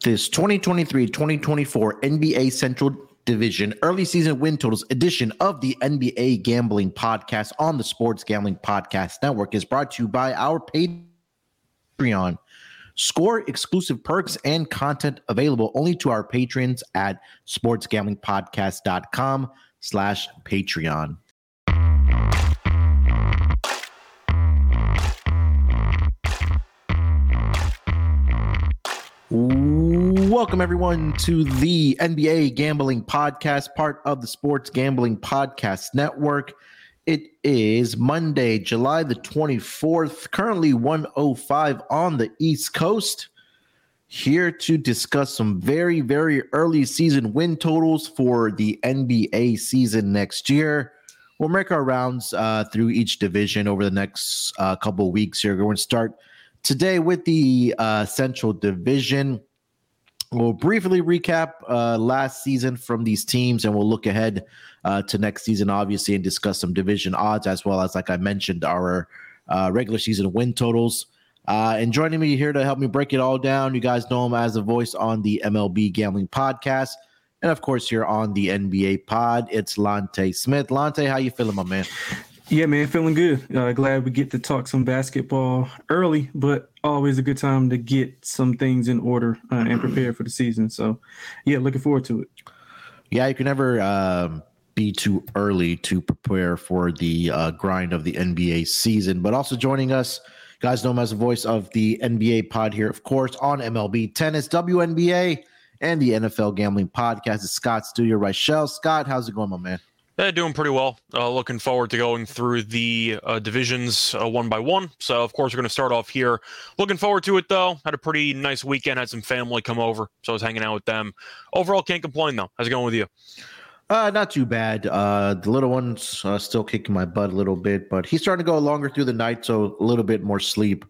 this 2023-2024 NBA Central Division early season win totals edition of the NBA Gambling Podcast on the Sports Gambling Podcast Network is brought to you by our Patreon. Score exclusive perks and content available only to our patrons at sportsgamblingpodcast.com slash Patreon. Welcome, everyone, to the NBA Gambling Podcast, part of the Sports Gambling Podcast Network. It is Monday, July the 24th, currently 105 on the East Coast. Here to discuss some very, very early season win totals for the NBA season next year. We'll make our rounds uh, through each division over the next uh, couple weeks here. We're going to start today with the uh, Central Division. We'll briefly recap uh, last season from these teams, and we'll look ahead uh, to next season, obviously, and discuss some division odds as well as, like I mentioned, our uh, regular season win totals. Uh, and joining me here to help me break it all down, you guys know him as a voice on the MLB Gambling Podcast, and of course here on the NBA Pod. It's Lonte Smith. Lonte, how you feeling, my man? Yeah, man, feeling good. Uh, glad we get to talk some basketball early, but always a good time to get some things in order uh, and prepare for the season. So, yeah, looking forward to it. Yeah, you can never um, be too early to prepare for the uh, grind of the NBA season. But also joining us, guys know him as the voice of the NBA pod here, of course, on MLB Tennis, WNBA, and the NFL Gambling Podcast. It's Scott Studio Reichel. Scott, how's it going, my man? They're doing pretty well. Uh, looking forward to going through the uh, divisions uh, one by one. So, of course, we're going to start off here. Looking forward to it, though. Had a pretty nice weekend. Had some family come over, so I was hanging out with them. Overall, can't complain, though. How's it going with you? Uh, not too bad. Uh, the little one's uh, still kicking my butt a little bit, but he's starting to go longer through the night, so a little bit more sleep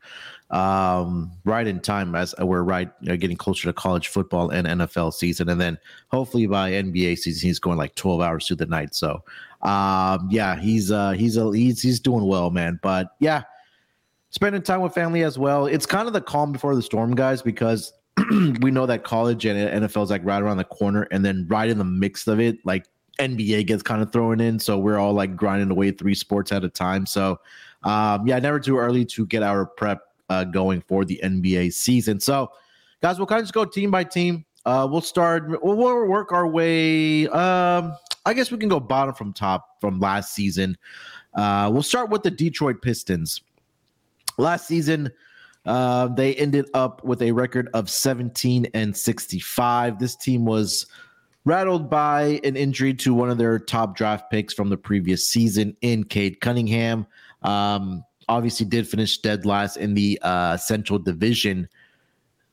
um, right in time as we're right you know, getting closer to college football and NFL season, and then hopefully by NBA season he's going like twelve hours through the night. So, um, yeah, he's uh, he's a, he's he's doing well, man. But yeah, spending time with family as well. It's kind of the calm before the storm, guys, because we know that college and NFL is like right around the corner, and then right in the mix of it, like NBA gets kind of thrown in. So we're all like grinding away three sports at a time. So, um, yeah, never too early to get our prep uh, going for the NBA season. So, guys, we'll kind of just go team by team. Uh, we'll start. We'll, work our way. Um, I guess we can go bottom from top from last season. Uh, we'll start with the Detroit Pistons. Last season, uh, they ended up with a record of 17 and 65. This team was rattled by an injury to one of their top draft picks from the previous season in Cade Cunningham. Um, obviously did finish dead last in the uh, Central Division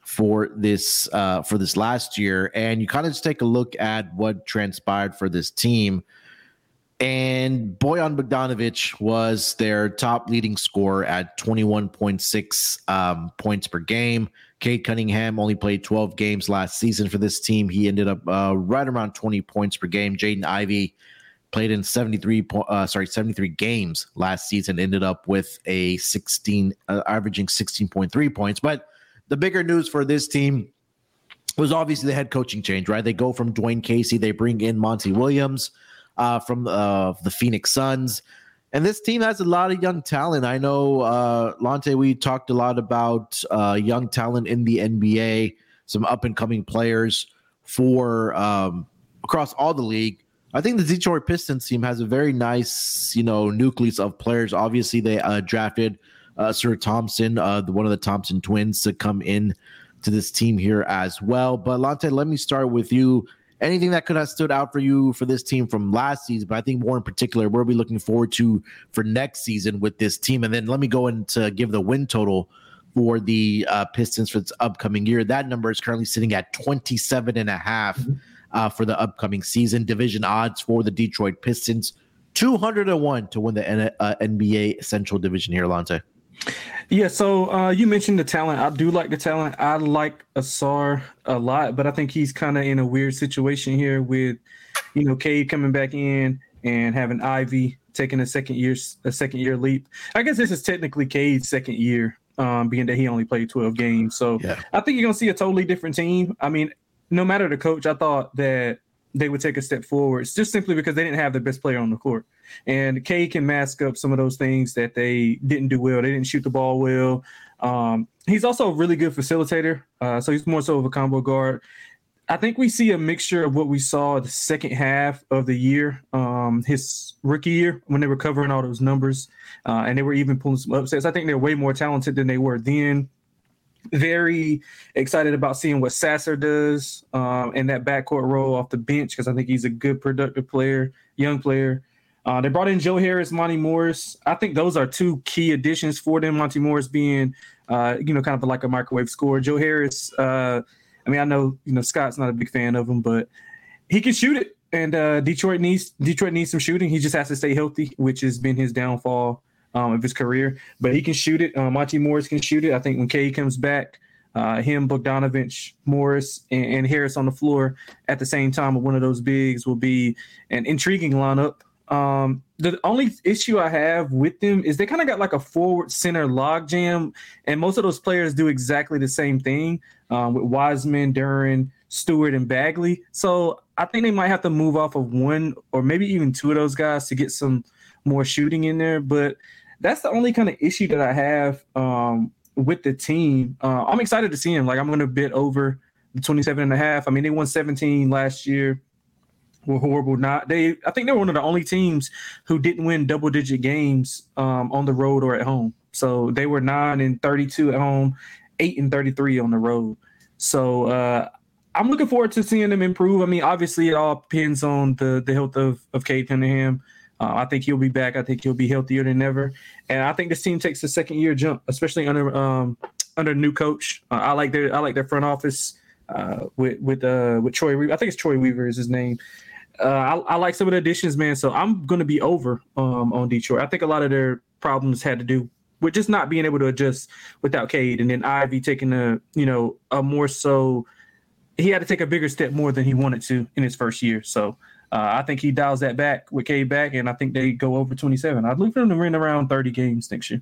for this uh, for this last year, and you kind of just take a look at what transpired for this team. And Bojan Bogdanovic was their top leading scorer at 21.6 um, points per game. Cade Cunningham only played 12 games last season for this team. He ended up uh, right around 20 points per game. Jaden Ivey played in 73 uh, sorry 73 games last season ended up with a 16 uh, averaging 16.3 points. But the bigger news for this team was obviously the head coaching change right? They go from Dwane Casey they bring in Monty Williams uh, from uh, the Phoenix Suns. And this team has a lot of young talent. I know uh, Lonte we talked a lot about uh, young talent in the NBA some up and coming players for um, across all the league I think the Detroit Pistons team has a very nice, you know, nucleus of players. Obviously, they uh, drafted uh, Ausar Thompson, uh, one of the Thompson twins, to come in to this team here as well. But Lonte, let me start with you. Anything that could have stood out for you for this team from last season, but I think more in particular, what are we looking forward to for next season with this team? And then let me go into give the win total for the uh, Pistons for this upcoming year. That number is currently sitting at 27 and a half. Mm-hmm uh, for the upcoming season. Division odds for the Detroit Pistons 201 to win the N- uh, NBA Central Division here, Lonte. Yeah, so uh, you mentioned the talent. I do like the talent. I like Ausar a lot, but I think he's kind of in a weird situation here with, you know, Cade coming back in and having Ivey taking a second year a second year leap. I guess this is technically Cade's second year um, being that he only played 12 games. So Yeah. I think you're going to see a totally different team. I mean, no matter the coach, I thought that they would take a step forward just simply because they didn't have the best player on the court. And Cade can mask up some of those things that they didn't do well. They didn't shoot the ball well. Um, he's also a really good facilitator. Uh, so he's more so of a combo guard. I think we see a mixture of what we saw the second half of the year, um, his rookie year, when they were covering all those numbers, uh, and they were even pulling some upsets. I think they're way more talented than they were then. Very excited about seeing what Sasser does um, in that backcourt role off the bench because I think he's a good, productive player, young player. Uh, they brought in Joe Harris, Monte Morris. I think those are two key additions for them. Monte Morris being, uh, you know, kind of like a microwave scorer. Joe Harris. Uh, I mean, I know you know Scott's not a big fan of him, but he can shoot it. And uh, Detroit needs Detroit needs some shooting. He just has to stay healthy, which has been his downfall um, of his career. But he can shoot it. Uh, Monte Morris can shoot it. I think when Cade comes back, uh, him, Bogdanovich, Morris, and, and Harris on the floor at the same time of one of those bigs will be an intriguing lineup. Um, the only issue I have with them is they kind of got like a forward center logjam, and most of those players do exactly the same thing um, with Wiseman, Duren, Stewart, and Bagley. So I think they might have to move off of one or maybe even two of those guys to get some more shooting in there. But that's the only kind of issue that I have um, with the team. Uh, I'm excited to see him. Like I'm going to bid over the 27 and a half. I mean, they won 17 last year were horrible. Not they. I think they were one of the only teams who didn't win double digit games um, on the road or at home. So they were nine and thirty two at home, eight and thirty three on the road. So uh, I'm looking forward to seeing them improve. I mean, obviously it all depends on the the health of of Cade Cunningham. Uh, I think he'll be back. I think he'll be healthier than ever. And I think this team takes a second year jump, especially under um, under new coach. Uh, I like their I like their front office uh, with with uh, with Troy. Weaver. I think it's Troy Weaver is his name uh, I, I, like some of the additions, man. So I'm going to be over um, on Detroit. I think a lot of their problems had to do with just not being able to adjust without Cade, and then Ivey taking a you know a more so he had to take a bigger step more than he wanted to in his first year. So uh, I think he dials that back with Cade back, and I think they go over 27. I'd look for them to win around 30 games next year.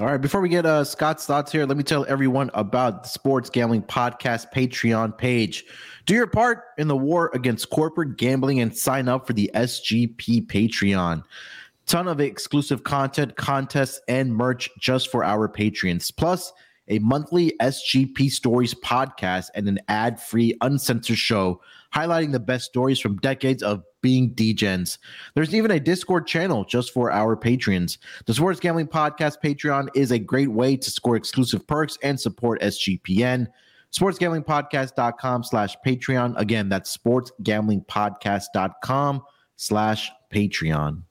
All right, before we get uh, Scott's thoughts here, let me tell everyone about the Sports Gambling Podcast Patreon page. Do your part in the war against corporate gambling and sign up for the SGP Patreon. Ton of exclusive content, contests, and merch just for our patrons. Plus, a monthly SGP Stories podcast and an ad free, uncensored show highlighting the best stories from decades of being degens. There's even a Discord channel just for our patrons. The Sports Gambling Podcast Patreon is a great way to score exclusive perks and support SGPN. SportsGamblingPodcast.com slash Patreon. Again, that's SportsGamblingPodcast.com slash Patreon.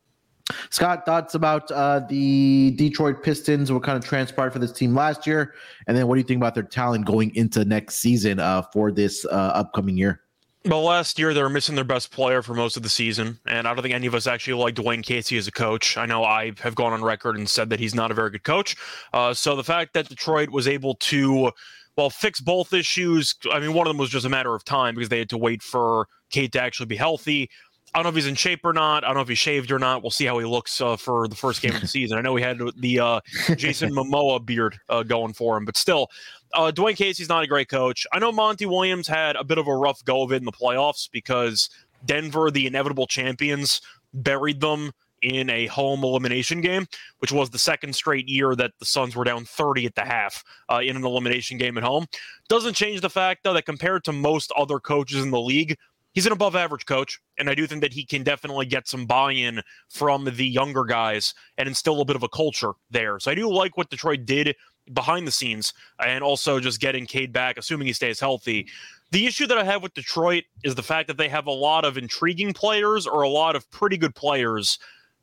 Scott, thoughts about uh, the Detroit Pistons? What kind of transpired for this team last year? And then what do you think about their talent going into next season uh, for this uh, upcoming year? Well, last year they were missing their best player for most of the season, and I don't think any of us actually like Dwane Casey as a coach. I know I have gone on record and said that he's not a very good coach. Uh, so the fact that Detroit was able to, well, fix both issues, I mean, one of them was just a matter of time because they had to wait for Cade to actually be healthy. I don't know if he's in shape or not. I don't know if he's shaved or not. We'll see how he looks uh, for the first game of the season. I know he had the uh, Jason Momoa beard uh, going for him, but still, uh, Dwane Casey's not a great coach. I know Monty Williams had a bit of a rough go of it in the playoffs because Denver, the inevitable champions, buried them in a home elimination game, which was the second straight year that the Suns were down 30 at the half uh, in an elimination game at home. Doesn't change the fact, though, that compared to most other coaches in the league, he's an above average coach. And I do think that he can definitely get some buy in from the younger guys and instill a bit of a culture there. So I do like what Detroit did behind the scenes and also just getting Cade back, assuming he stays healthy. The issue that I have with Detroit is the fact that they have a lot of intriguing players or a lot of pretty good players,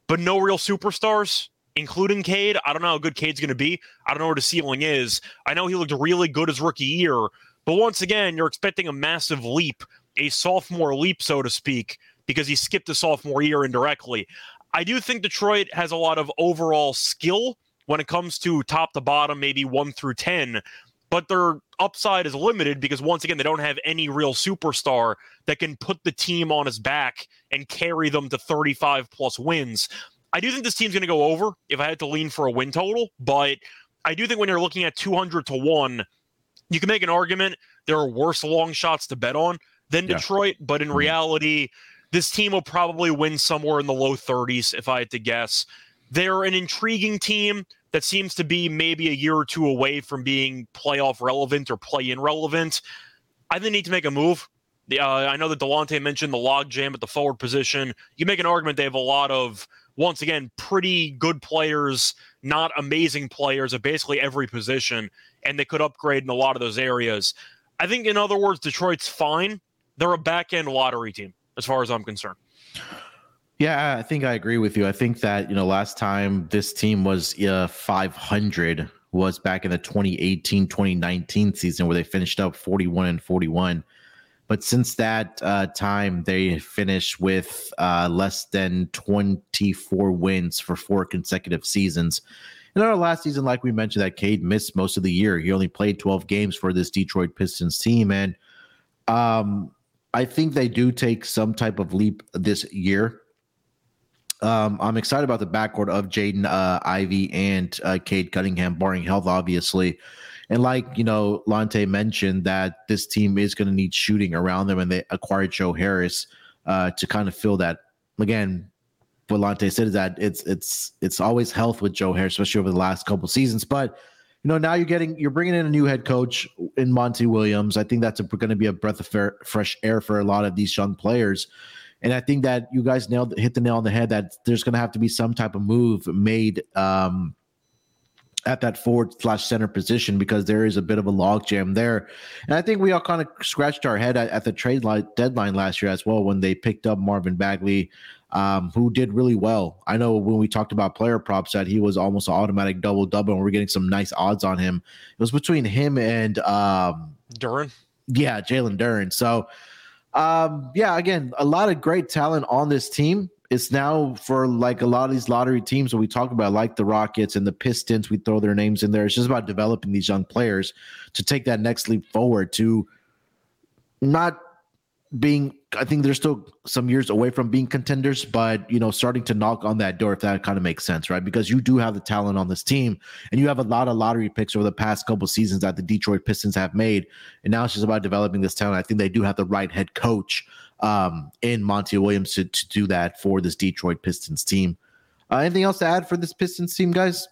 but no real superstars, including Cade. I don't know how good Cade's going to be. I don't know where the ceiling is. I know he looked really good his rookie year, but once again, you're expecting a massive leap, a sophomore leap, so to speak, because he skipped a sophomore year indirectly. I do think Detroit has a lot of overall skill when it comes to top to bottom, maybe one through 10. But their upside is limited because, once again, they don't have any real superstar that can put the team on his back and carry them to 35 plus wins. I do think this team's going to go over if I had to lean for a win total, but I do think when you're looking at 200 to 1, you can make an argument there are worse long shots to bet on than Yeah. Detroit, but in Mhm. reality, this team will probably win somewhere in the low 30s if I had to guess. They're an intriguing team that seems to be maybe a year or two away from being playoff relevant or play in relevant. I think they need to make a move. The, uh, I know that Delonte mentioned the log jam at the forward position. You make an argument they have a lot of, once again, pretty good players, not amazing players at basically every position, and they could upgrade in a lot of those areas. I think, in other words, Detroit's fine. They're a back end lottery team, as far as I'm concerned. Yeah, I think I agree with you. I think that, you know, last time this team was uh, 500 was back in the 2018 2019 season where they finished up 41 and 41. But since that uh, time, they finished with uh, less than 24 wins for four consecutive seasons. In our last season, like we mentioned, that Cade missed most of the year. He only played 12 games for this Detroit Pistons team. And um, I think they do take some type of leap this year. Um, I'm excited about the backcourt of Jaden uh, Ivey and uh, Cade Cunningham, barring health, obviously. And like you know, Lonte mentioned that this team is going to need shooting around them, and they acquired Joe Harris uh, to kind of fill that. Again, what Lonte said is that it's it's it's always health with Joe Harris, especially over the last couple seasons. But you know, now you're getting you're bringing in a new head coach in Monty Williams. I think that's going to be a breath of fair, fresh air for a lot of these young players. And I think that you guys nailed hit the nail on the head that there's going to have to be some type of move made um, at that forward slash center position because there is a bit of a logjam there. And I think we all kind of scratched our head at, at the trade line, deadline last year as well when they picked up Marvin Bagley, um, who did really well. I know when we talked about player props that he was almost an automatic double double, and we're getting some nice odds on him. It was between him and um, Duren. yeah, Jalen Duren. So, um, yeah, again, a lot of great talent on this team. It's now for like a lot of these lottery teams that we talk about, like the Rockets and the Pistons, we throw their names in there. It's just about developing these young players to take that next leap forward to not being I think they're still some years away from being contenders, but you know, starting to knock on that door if that kind of makes sense, right? Because you do have the talent on this team and you have a lot of lottery picks over the past couple seasons that the Detroit Pistons have made. And now it's just about developing this talent. I think they do have the right head coach um, in Monty Williams to, to do that for this Detroit Pistons team. Uh, anything else to add for this Pistons team, guys?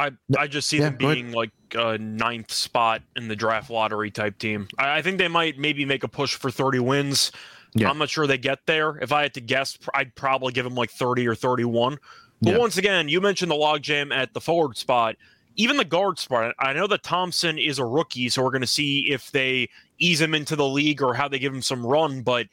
I I just see Yeah, them being like a ninth spot in the draft lottery type team. I, I think they might maybe make a push for 30 wins. Yeah. I'm not sure they get there. If I had to guess, I'd probably give them like 30 or 31. But Yeah. once again, you mentioned the logjam at the forward spot. Even the guard spot, I know that Thompson is a rookie, so we're going to see if they ease him into the league or how they give him some run. But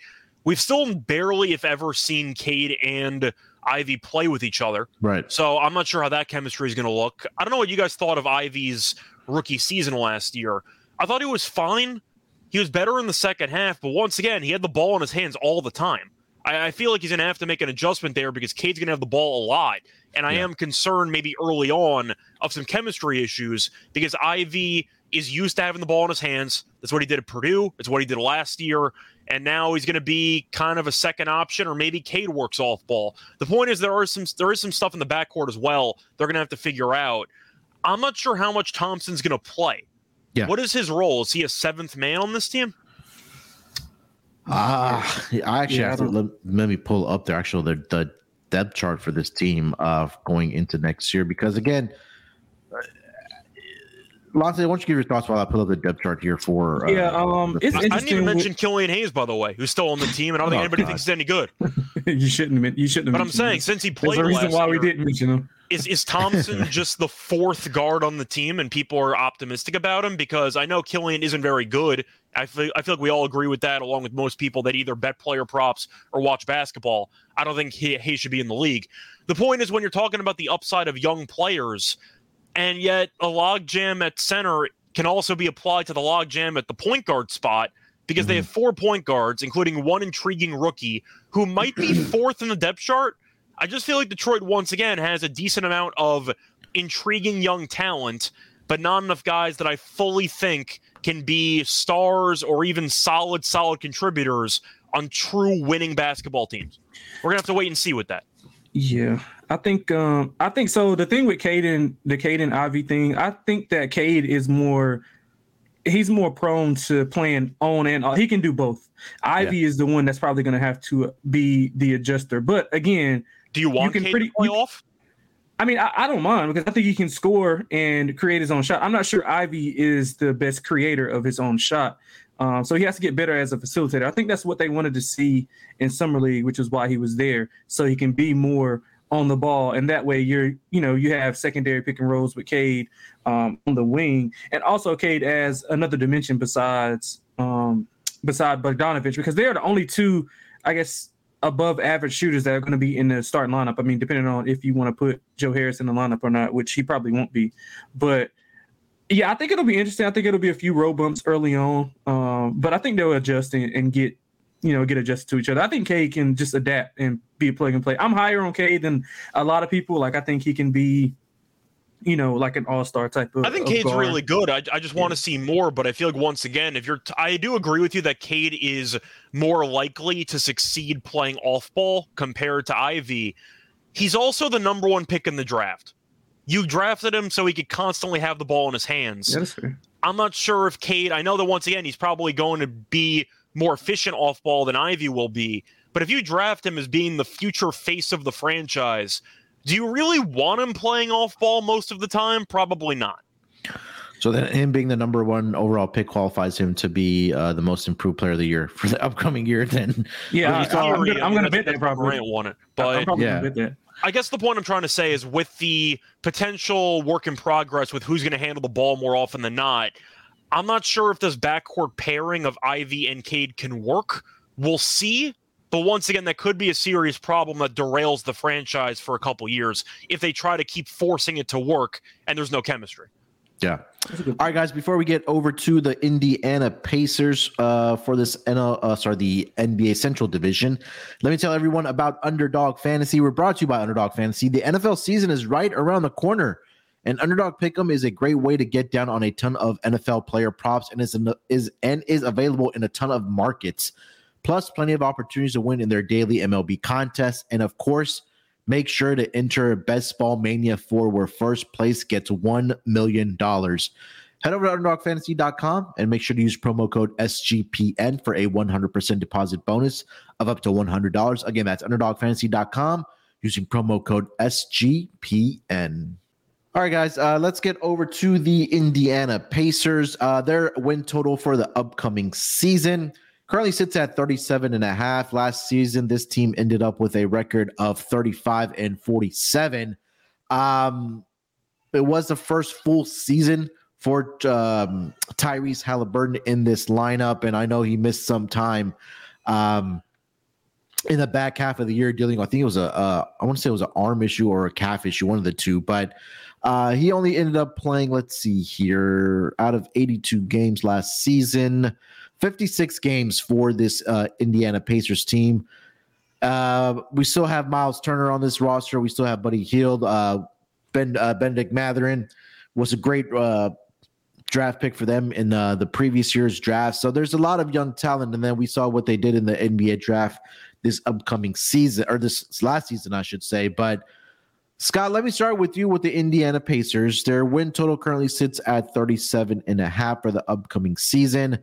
we've still barely, if ever, seen Cade and Ivey play with each other. Right. So I'm not sure how that chemistry is going to look. I don't know what you guys thought of Ivey's rookie season last year. I thought he was fine. He was better in the second half, but once again, he had the ball in his hands all the time. I, I feel like he's going to have to make an adjustment there because Cade's going to have the ball a lot. And I Yeah. am concerned maybe early on of some chemistry issues because Ivey is used to having the ball in his hands. That's what he did at Purdue. It's what he did last year. And now he's going to be kind of a second option, or maybe Cade works off ball. The point is there are some there is some stuff in the backcourt as well. They're going to have to figure out. I'm not sure how much Thompson's going to play. Yeah. What is his role? Is he a seventh man on this team? Ah, I actually Yeah, I have to let, let me pull up there actually the, the depth chart for this team uh going into next year because again uh, Lonte, why don't you give your thoughts while I pull up the depth chart here for uh, Yeah, um, it's I, I didn't even mention Killian Hayes, by the way, who's still on the team, and I don't think Oh, anybody God. thinks he's any good. you shouldn't have. men- You shouldn't have. But I'm saying him. since he played, there's a reason last why year, we didn't mention him. Is is Thompson just the fourth guard on the team, and people are optimistic about him? Because I know Killian isn't very good. I feel I feel like we all agree with that, along with most people that either bet player props or watch basketball. I don't think he, he should be in the league. The point is when you're talking about the upside of young players, and yet a logjam at center can also be applied to the logjam at the point guard spot because they Mhm. have four point guards, including one intriguing rookie who might be fourth in the depth chart. I just feel like Detroit once again has a decent amount of intriguing young talent, but not enough guys that I fully think can be stars or even solid, solid contributors on true winning basketball teams. We're gonna have to wait and see with that. Yeah, I think um I think so. The thing with Caden, the Caden Ivey thing, I think that Cade is more he's more prone to playing on and off. He can do both. Ivey yeah. is the one that's probably going to have to be the adjuster. But again, do you want you can pretty, to play you, off? I mean, I, I, don't mind because I think he can score and create his own shot. I'm not sure Ivey is the best creator of his own shot. Um, so he has to get better as a facilitator. I think that's what they wanted to see in summer league, which is why he was there, so he can be more on the ball, and that way you're, you know, you have secondary pick and rolls with Cade um, on the wing, and also Cade as another dimension besides um, beside Bogdanovich because they are the only two, I guess, above average shooters that are going to be in the starting lineup. I mean, depending on if you want to put Joe Harris in the lineup or not, which he probably won't be, but yeah, I think it'll be interesting. I think it'll be a few road bumps early on, um, but I think they'll adjust and, and, get you know get adjusted to each other. I think Cade can just adapt and be a plug and play. I'm higher on Cade than a lot of people. Like I think he can be. You know, like an all-star type of. I think Cade's guard. really good. I, I just want to see more, but I feel like once again, if you're, t- I do agree with you that Cade is more likely to succeed playing off ball compared to Ivey. He's also the number one pick in the draft. You drafted him so he could constantly have the ball in his hands. That's fair. I'm not sure if Cade, I know that once again, he's probably going to be more efficient off ball than Ivey will be. But if you draft him as being the future face of the franchise, do you really want him playing off ball most of the time? Probably not. So then, him being the number one overall pick qualifies him to be uh, the most improved player of the year for the upcoming year. Then, yeah, I, am going to bet that probably Grant won it, but I'm probably yeah. I guess the point I'm trying to say is with the potential work in progress with who's going to handle the ball more often than not, I'm not sure if this backcourt pairing of Ivey and Cade can work. We'll see. But once again, that could be a serious problem that derails the franchise for a couple years if they try to keep forcing it to work and there's no chemistry. Yeah. All right, guys. Before we get over to the Indiana Pacers uh, for this NL, uh, sorry, the NBA Central Division, let me tell everyone about Underdog Fantasy. We're brought to you by Underdog Fantasy. The NFL season is right around the corner, and Underdog Pick'em is a great way to get down on a ton of NFL player props, and is is and is available in a ton of markets. Plus, plenty of opportunities to win in their daily MLB contests, and of course Make sure to enter Best Ball Mania 4, where first place gets $1 million. Head over to UnderdogFantasy.com and make sure to use promo code SGPN for a 100% deposit bonus of up to $100. Again, that's UnderdogFantasy.com using promo code SGPN. All right, guys, uh, let's get over to the Indiana Pacers. Uh, their win total for the upcoming season currently sits at 37 and a half. Last season, this team ended up with a record of 35 and 47. Um, it was the first full season for um, Tyrese Haliburton in this lineup, and I know he missed some time um, in the back half of the year dealing. I think it was a uh, I want to say it was an arm issue or a calf issue, one of the two, but. Uh, he only ended up playing, let's see here, out of 82 games last season, 56 games for this uh, Indiana Pacers team. Uh, we still have Miles Turner on this roster. We still have Buddy Hield. Uh, ben uh, Bennedict Mathurin was a great uh, draft pick for them in uh, the previous year's draft. So there's a lot of young talent, and then we saw what they did in the NBA draft this upcoming season or this last season, I should say. But Scott, let me start with you with the Indiana Pacers. Their win total currently sits at 37 and a half for the upcoming season.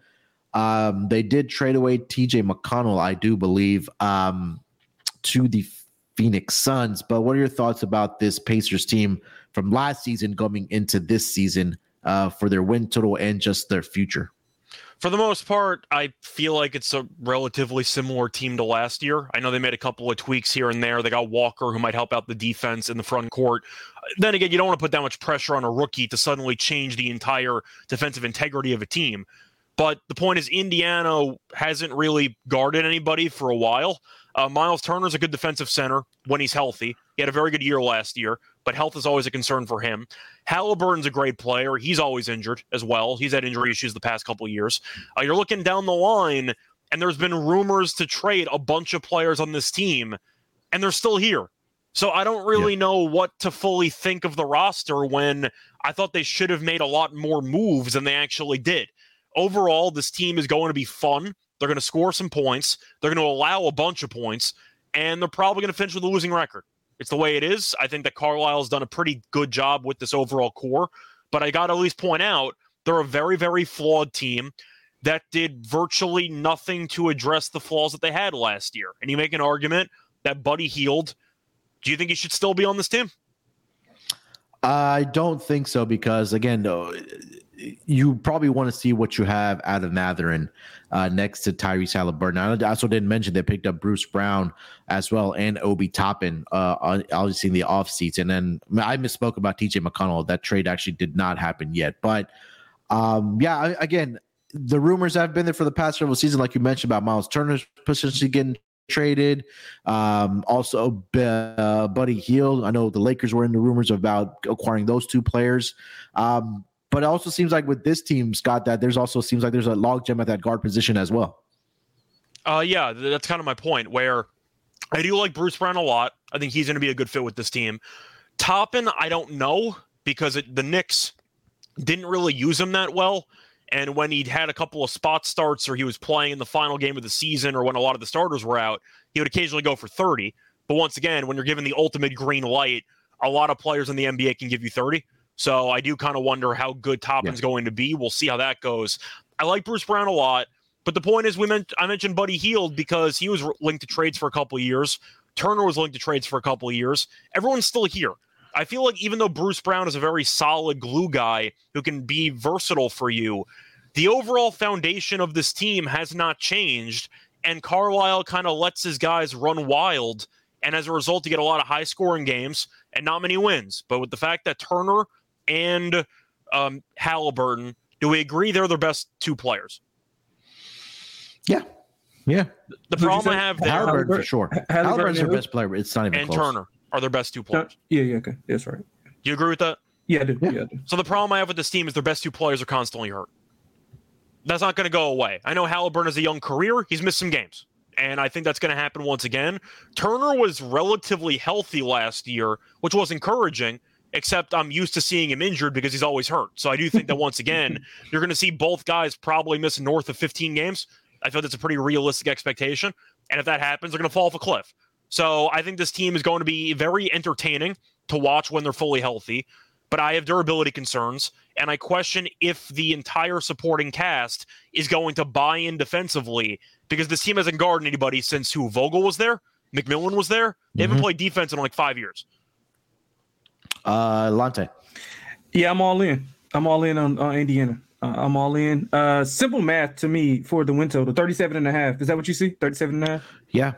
Um, they did trade away TJ McConnell, I do believe, um, to the Phoenix Suns. But what are your thoughts about this Pacers team from last season going into this season uh, for their win total and just their future? For the most part, I feel like it's a relatively similar team to last year. I know they made a couple of tweaks here and there. They got Walker, who might help out the defense in the front court. Then again, you don't want to put that much pressure on a rookie to suddenly change the entire defensive integrity of a team. But the point is, Indiana hasn't really guarded anybody for a while. Uh, Miles Turner's a good defensive center when he's healthy. He had a very good year last year, but health is always a concern for him. Haliburton's a great player. He's always injured as well. He's had injury issues the past couple years. Uh, you're looking down the line, and there's been rumors to trade a bunch of players on this team, and they're still here. So I don't really yeah. know what to fully think of the roster when I thought they should have made a lot more moves than they actually did overall, this team is going to be fun. They're going to score some points. They're going to allow a bunch of points, and they're probably going to finish with a losing record. It's the way it is. I think that Carlisle's done a pretty good job with this overall core, but I got to at least point out they're a very, very flawed team that did virtually nothing to address the flaws that they had last year. And you make an argument that Buddy Hield. Do you think he should still be on this team? I don't think so because again, you probably want to see what you have out of Mathurin uh, next to Tyrese Haliburton. I also didn't mention they picked up Bruce Brown as well and Obi Toppin, uh, obviously in the off seats. And then I misspoke about TJ McConnell. That trade actually did not happen yet. But um, yeah, again, the rumors have been there for the past several seasons, like you mentioned about Miles Turner potentially getting traded. Um, also, uh, Buddy Hield. I know the Lakers were in the rumors about acquiring those two players. Um, but it also seems like with this team, Scott, that there's also seems like there's a logjam at that guard position as well. Uh, yeah, that's kind of my point. Where I do like Bruce Brown a lot. I think he's going to be a good fit with this team. Toppin, I don't know because it, the Knicks didn't really use him that well. And when he'd had a couple of spot starts or he was playing in the final game of the season or when a lot of the starters were out, he would occasionally go for 30. But once again, when you're given the ultimate green light, a lot of players in the NBA can give you 30. So I do kind of wonder how good Toppin's yeah. going to be. We'll see how that goes. I like Bruce Brown a lot, but the point is, we meant I mentioned Buddy Hield because he was linked to trades for a couple of years. Turner was linked to trades for a couple of years. Everyone's still here. I feel like even though Bruce Brown is a very solid glue guy who can be versatile for you, the overall foundation of this team has not changed. And Carlisle kind of lets his guys run wild. And as a result, you get a lot of high scoring games and not many wins. But with the fact that Turner and um, Haliburton, do we agree they're their best two players? Yeah. Yeah. The problem I have there, Haliburton for sure. Haliburton's their best player. It's not even close. and close. Turner are their best two players. Yeah, yeah, okay. That's right. Do you agree with that? Yeah, I do. Yeah. yeah I do. So the problem I have with this team is their best two players are constantly hurt. That's not going to go away. I know Haliburton has a young career. He's missed some games. And I think that's going to happen once again. Turner was relatively healthy last year, which was encouraging except I'm used to seeing him injured because he's always hurt. So I do think that once again, you're going to see both guys probably miss north of 15 games. I feel that's a pretty realistic expectation. And if that happens, they're going to fall off a cliff. So I think this team is going to be very entertaining to watch when they're fully healthy. But I have durability concerns, and I question if the entire supporting cast is going to buy in defensively because this team hasn't guarded anybody since who Vogel was there, McMillan was there. They mm-hmm. haven't played defense in like five years. Uh, Lonte. Yeah, I'm all in. I'm all in on, on Indiana. Uh, I'm all in. Uh, simple math to me for the win total 37 and a half. Is that what you see? 37 and a half? Yeah.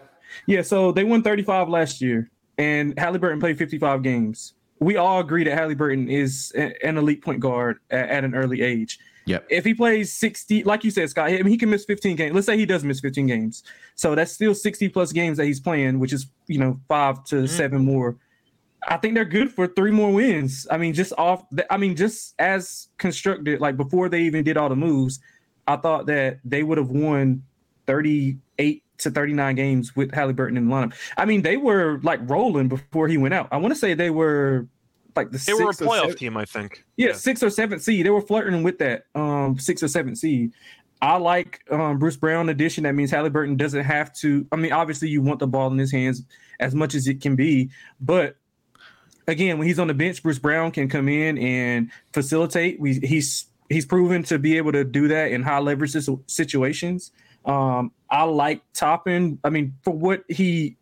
Yeah. So they won 35 last year, and Haliburton played 55 games. We all agree that Haliburton is an elite point guard at, at an early age. Yep. If he plays 60, like you said, Scott, I mean, he can miss 15 games. Let's say he does miss 15 games. So that's still 60 plus games that he's playing, which is, you know, five to mm-hmm. seven more I think they're good for three more wins. I mean, just off. The, I mean, just as constructed, like before they even did all the moves, I thought that they would have won thirty-eight to thirty-nine games with Haliburton in the lineup. I mean, they were like rolling before he went out. I want to say they were like the they were a playoff team, I think. Yeah, yeah, six or seventh seed. They were flirting with that um six or seventh seed. I like um, Bruce Brown addition. That means Haliburton doesn't have to. I mean, obviously, you want the ball in his hands as much as it can be, but again, when he's on the bench, Bruce Brown can come in and facilitate. We, he's he's proven to be able to do that in high leverage situations. Um, I like Toppin. I mean, for what he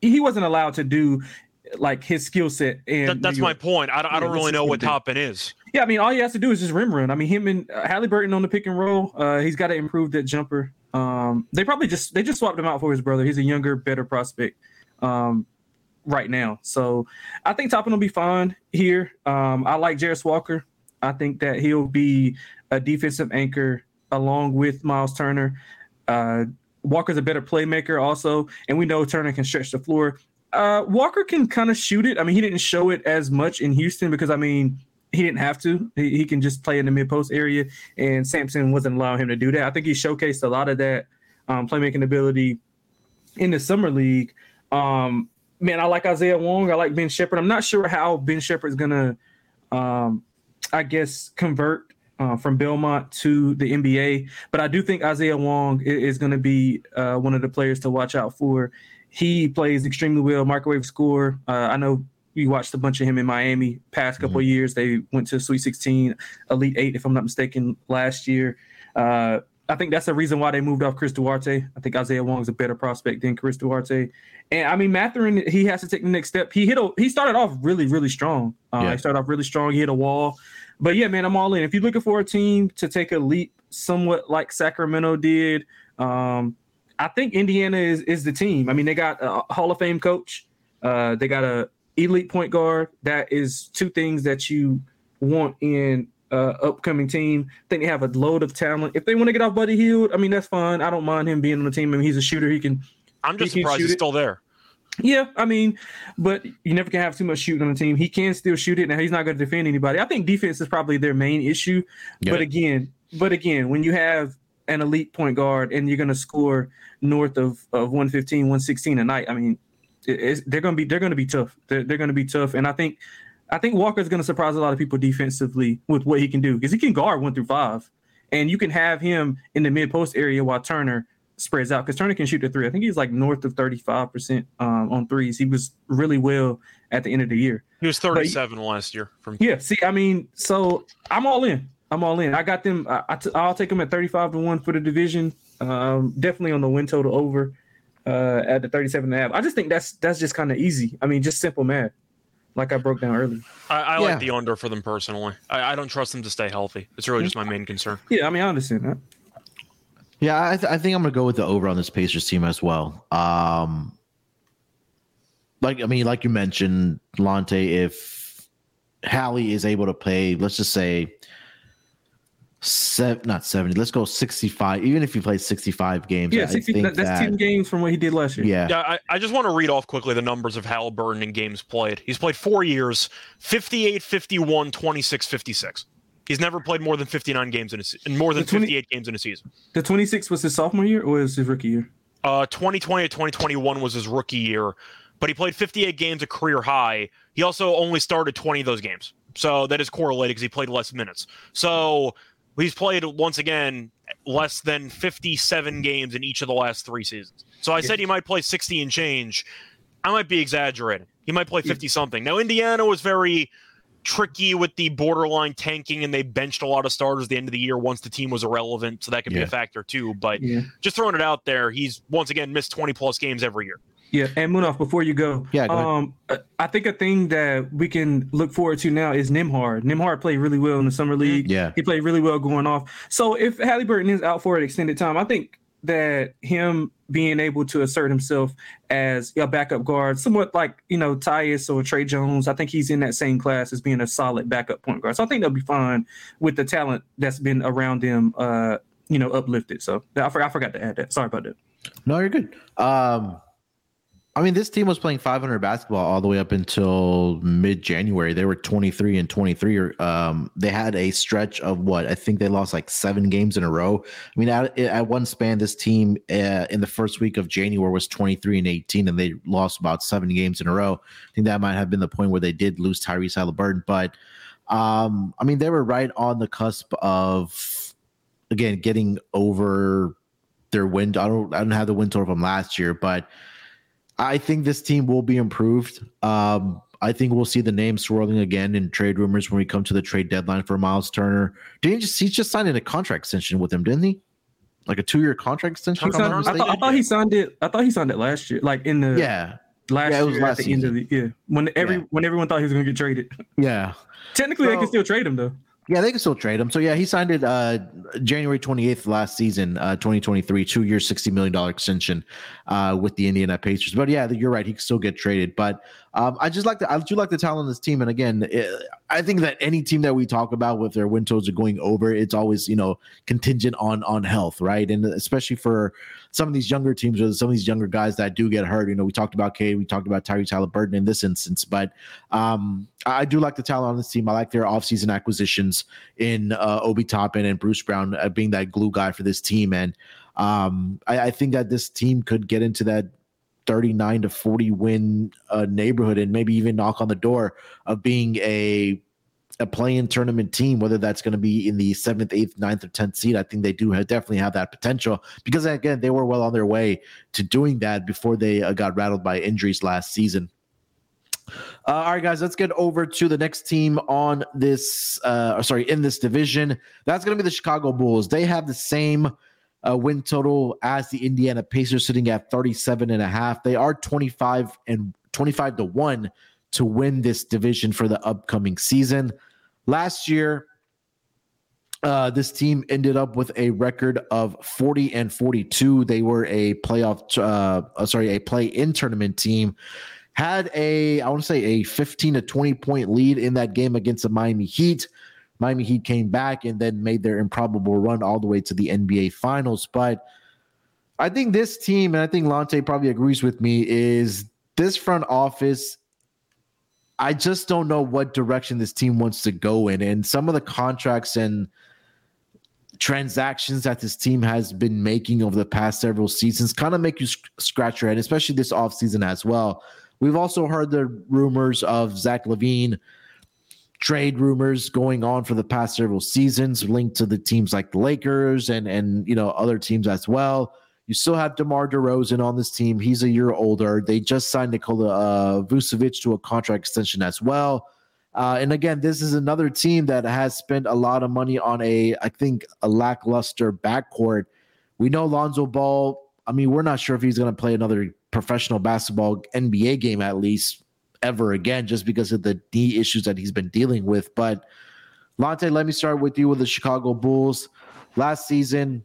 he wasn't allowed to do, like his skill set. And that, that's my point. I don't, I don't really know what Toppin is. Yeah, I mean, all he has to do is just rim run. I mean, him and uh, Haliburton on the pick and roll. Uh, he's got to improve that jumper. Um, they probably just they just swapped him out for his brother. He's a younger, better prospect. Um, right now. So I think Toppin will be fine here. Um, I like Jarace Walker. I think that he'll be a defensive anchor along with Miles Turner. Uh, Walker's a better playmaker also, and we know Turner can stretch the floor. Uh, Walker can kind of shoot it. I mean, he didn't show it as much in Houston because I mean he didn't have to. He, he can just play in the mid post area, and Sampson wasn't allowing him to do that. I think he showcased a lot of that um, playmaking ability in the summer league. Um, man, I like Isaiah Wong. I like Ben Sheppard. I'm not sure how Ben Sheppard's gonna, um, I guess, convert uh, from Belmont to the NBA. But I do think Isaiah Wong is, going to be uh, one of the players to watch out for. He plays extremely well, microwave score. Uh, I know you watched a bunch of him in Miami past couple mm-hmm. years. They went to Sweet 16, Elite Eight, if I'm not mistaken, last year. I think that's the reason why they moved off Chris Duarte. I think Isaiah Wong is a better prospect than Chris Duarte. And I mean, Mathurin, he has to take the next step. He hit a, he started off really, really strong. Uh, yeah. He started off really strong. He hit a wall. But yeah, man, I'm all in. If you're looking for a team to take a leap, somewhat like Sacramento did, um, I think Indiana is is the team. I mean, they got a Hall of Fame coach. Uh, they got a elite point guard. That is two things that you want in uh, upcoming team. I think they have a load of talent. If they want to get off Buddy Hield, I mean that's fine. I don't mind him being on the team. I mean he's a shooter. He can. I'm just he surprised he's it. still there. Yeah, I mean, but you never can have too much shooting on the team. He can still shoot it. Now he's not going to defend anybody. I think defense is probably their main issue. Yeah. But again, but again, when you have an elite point guard and you're going to score north of, of 115, 116 a night, I mean, they're going to be they're going to be tough. They're, they're going to be tough. And I think I think Walker's going to surprise a lot of people defensively with what he can do because he can guard one through five, and you can have him in the mid post area while Turner spreads out because Turner can shoot the three. I think he's like north of thirty five percent um, on threes. He was really well at the end of the year. He was thirty seven last year. From yeah, see, I mean, so I'm all in. I'm all in. I got them. I, I t- I'll take them at thirty five to one for the division. Um, definitely on the win total over uh, at the 37 and a half. I just think that's that's just kind of easy. I mean, just simple math like I broke down earlier. I, I yeah. like the under for them personally. I, I, don't trust them to stay healthy. It's really just my main concern. Yeah, I mean, I understand that. Yeah, I, th- I think I'm gonna go with the over on this Pacers team as well. Um, like I mean, like you mentioned, Lonte, if Hallie is able to play, let's just say Seven, not 70. Let's go 65. Even if he plays 65 games. Yeah, 60, that's that, 10 games from what he did last year. Yeah. Yeah. I, I just want to read off quickly the numbers of Haliburton in games played. He's played four years 58, 51, 26, 56. He's never played more than 59 games in a in more than 20, 58 games in a season. The 26 was his sophomore year or was his rookie year? Uh, 2020 to 2021 was his rookie year, but he played 58 games, a career high. He also only started 20 of those games. So that is correlated because he played less minutes. So He's played once again less than 57 games in each of the last three seasons. So I said he might play 60 and change. I might be exaggerating. He might play 50 something. Now, Indiana was very tricky with the borderline tanking, and they benched a lot of starters at the end of the year once the team was irrelevant. So that could yeah. be a factor too. But yeah. just throwing it out there, he's once again missed 20 plus games every year. Yeah, and Munaf, before you go, yeah, go um, I think a thing that we can look forward to now is Nembhard. Nembhard played really well in the summer league. Yeah, he played really well going off. So if Haliburton is out for an extended time, I think that him being able to assert himself as a backup guard, somewhat like you know Tyus or Tre Jones, I think he's in that same class as being a solid backup point guard. So I think they'll be fine with the talent that's been around them. Uh, you know, uplifted. So I forgot, I forgot to add that. Sorry about that. No, you're good. Um, I mean, this team was playing 500 basketball all the way up until mid January. They were 23 and 23. Um, they had a stretch of what I think they lost like seven games in a row. I mean, at, at one span, this team uh, in the first week of January was 23 and 18, and they lost about seven games in a row. I think that might have been the point where they did lose Tyrese Haliburton. But um, I mean, they were right on the cusp of again getting over their win. I don't, I don't have the win total from last year, but I think this team will be improved. Um, I think we'll see the name swirling again in trade rumors when we come to the trade deadline for Miles Turner. Didn't he just he just signed a contract extension with him, didn't he? Like a two year contract extension. Signed, I, thought, I, thought, he signed it. I thought he signed it last year, like in the yeah last yeah, it was year last at the season. end of the yeah when every yeah. when everyone thought he was going to get traded. Yeah, technically so, they can still trade him though. Yeah, they can still trade him. So yeah, he signed it uh, January 28th last season, uh, 2023, two year, $60 million extension uh, with the Indiana Pacers. But yeah, you're right. He can still get traded. But um, I just like the I do like the talent on this team. And again, it, I think that any team that we talk about with their win totals are going over, it's always, you know, contingent on on health, right? And especially for some of these younger teams or some of these younger guys that do get hurt. You know, we talked about Cade, we talked about Tyrese Haliburton in this instance, but um, I do like the talent on this team. I like their offseason acquisitions in uh, Obi Toppin and Bruce Brown uh, being that glue guy for this team. And um, I, I think that this team could get into that 39 to 40 win uh, neighborhood and maybe even knock on the door of being a a play-in tournament team, whether that's going to be in the seventh, eighth, ninth, or tenth seed. I think they do have, definitely have that potential because again, they were well on their way to doing that before they uh, got rattled by injuries last season. Uh, all right, guys, let's get over to the next team on this. Uh, sorry, in this division, that's going to be the Chicago Bulls. They have the same uh, win total as the Indiana Pacers, sitting at 37 and a half. They are 25 and 25 to one to win this division for the upcoming season. Last year, uh, this team ended up with a record of 40 and 42. They were a playoff, uh, uh sorry, a play-in tournament team had a I want to say a 15 to 20 point lead in that game against the Miami Heat. Miami Heat came back and then made their improbable run all the way to the NBA Finals. But I think this team, and I think Lonte probably agrees with me, is this front office. I just don't know what direction this team wants to go in. And some of the contracts and transactions that this team has been making over the past several seasons kind of make you scratch your head, especially this offseason as well. We've also heard the rumors of Zach LaVine trade rumors going on for the past several seasons, linked to the teams like the Lakers and and you know other teams as well. You still have DeMar DeRozan on this team. He's a year older. They just signed Nikola uh, Vucevic to a contract extension as well. Uh, and again, this is another team that has spent a lot of money on a, I think, a lackluster backcourt. We know Lonzo Ball. I mean, we're not sure if he's going to play another professional basketball NBA game at least ever again, just because of the knee issues that he's been dealing with. But Lonte, let me start with you with the Chicago Bulls. Last season,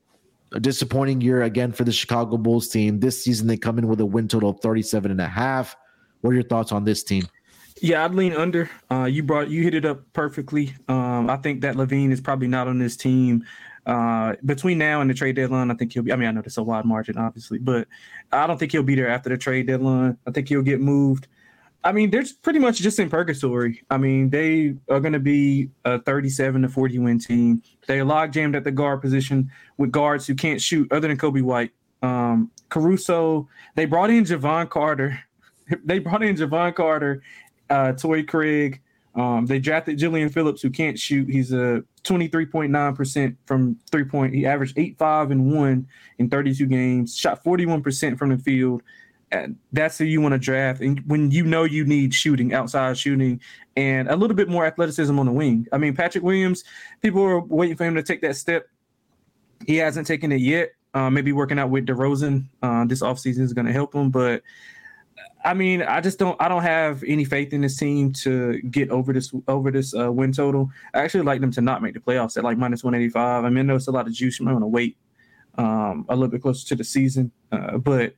a disappointing year again for the Chicago Bulls team. This season, they come in with a win total of 37 and a half. What are your thoughts on this team? Yeah, I'd lean under. Uh, you brought you hit it up perfectly. Um, I think that LaVine is probably not on this team uh, between now and the trade deadline, I think he'll be. I mean, I know there's a wide margin, obviously, but I don't think he'll be there after the trade deadline. I think he'll get moved. I mean, they're pretty much just in purgatory. I mean, they are going to be a 37 to 40 win team. They're log jammed at the guard position with guards who can't shoot other than Coby White. Um, Caruso, they brought in Jevon Carter. they brought in Jevon Carter, uh, Torrey Craig, um, they drafted Julian Phillips, who can't shoot. He's a 23.9% from three point. He averaged 8, 5, and 1 in 32 games, shot 41% from the field. That's who you want to draft. And when you know you need shooting, outside shooting, and a little bit more athleticism on the wing. I mean, Patrick Williams, people are waiting for him to take that step. He hasn't taken it yet. Uh, maybe working out with DeRozan uh, this offseason is going to help him. But I mean, I just don't. I don't have any faith in this team to get over this over this uh, win total. I actually like them to not make the playoffs at like minus one eighty five. I mean, I know it's a lot of juice. You might want to wait um, a little bit closer to the season, uh, but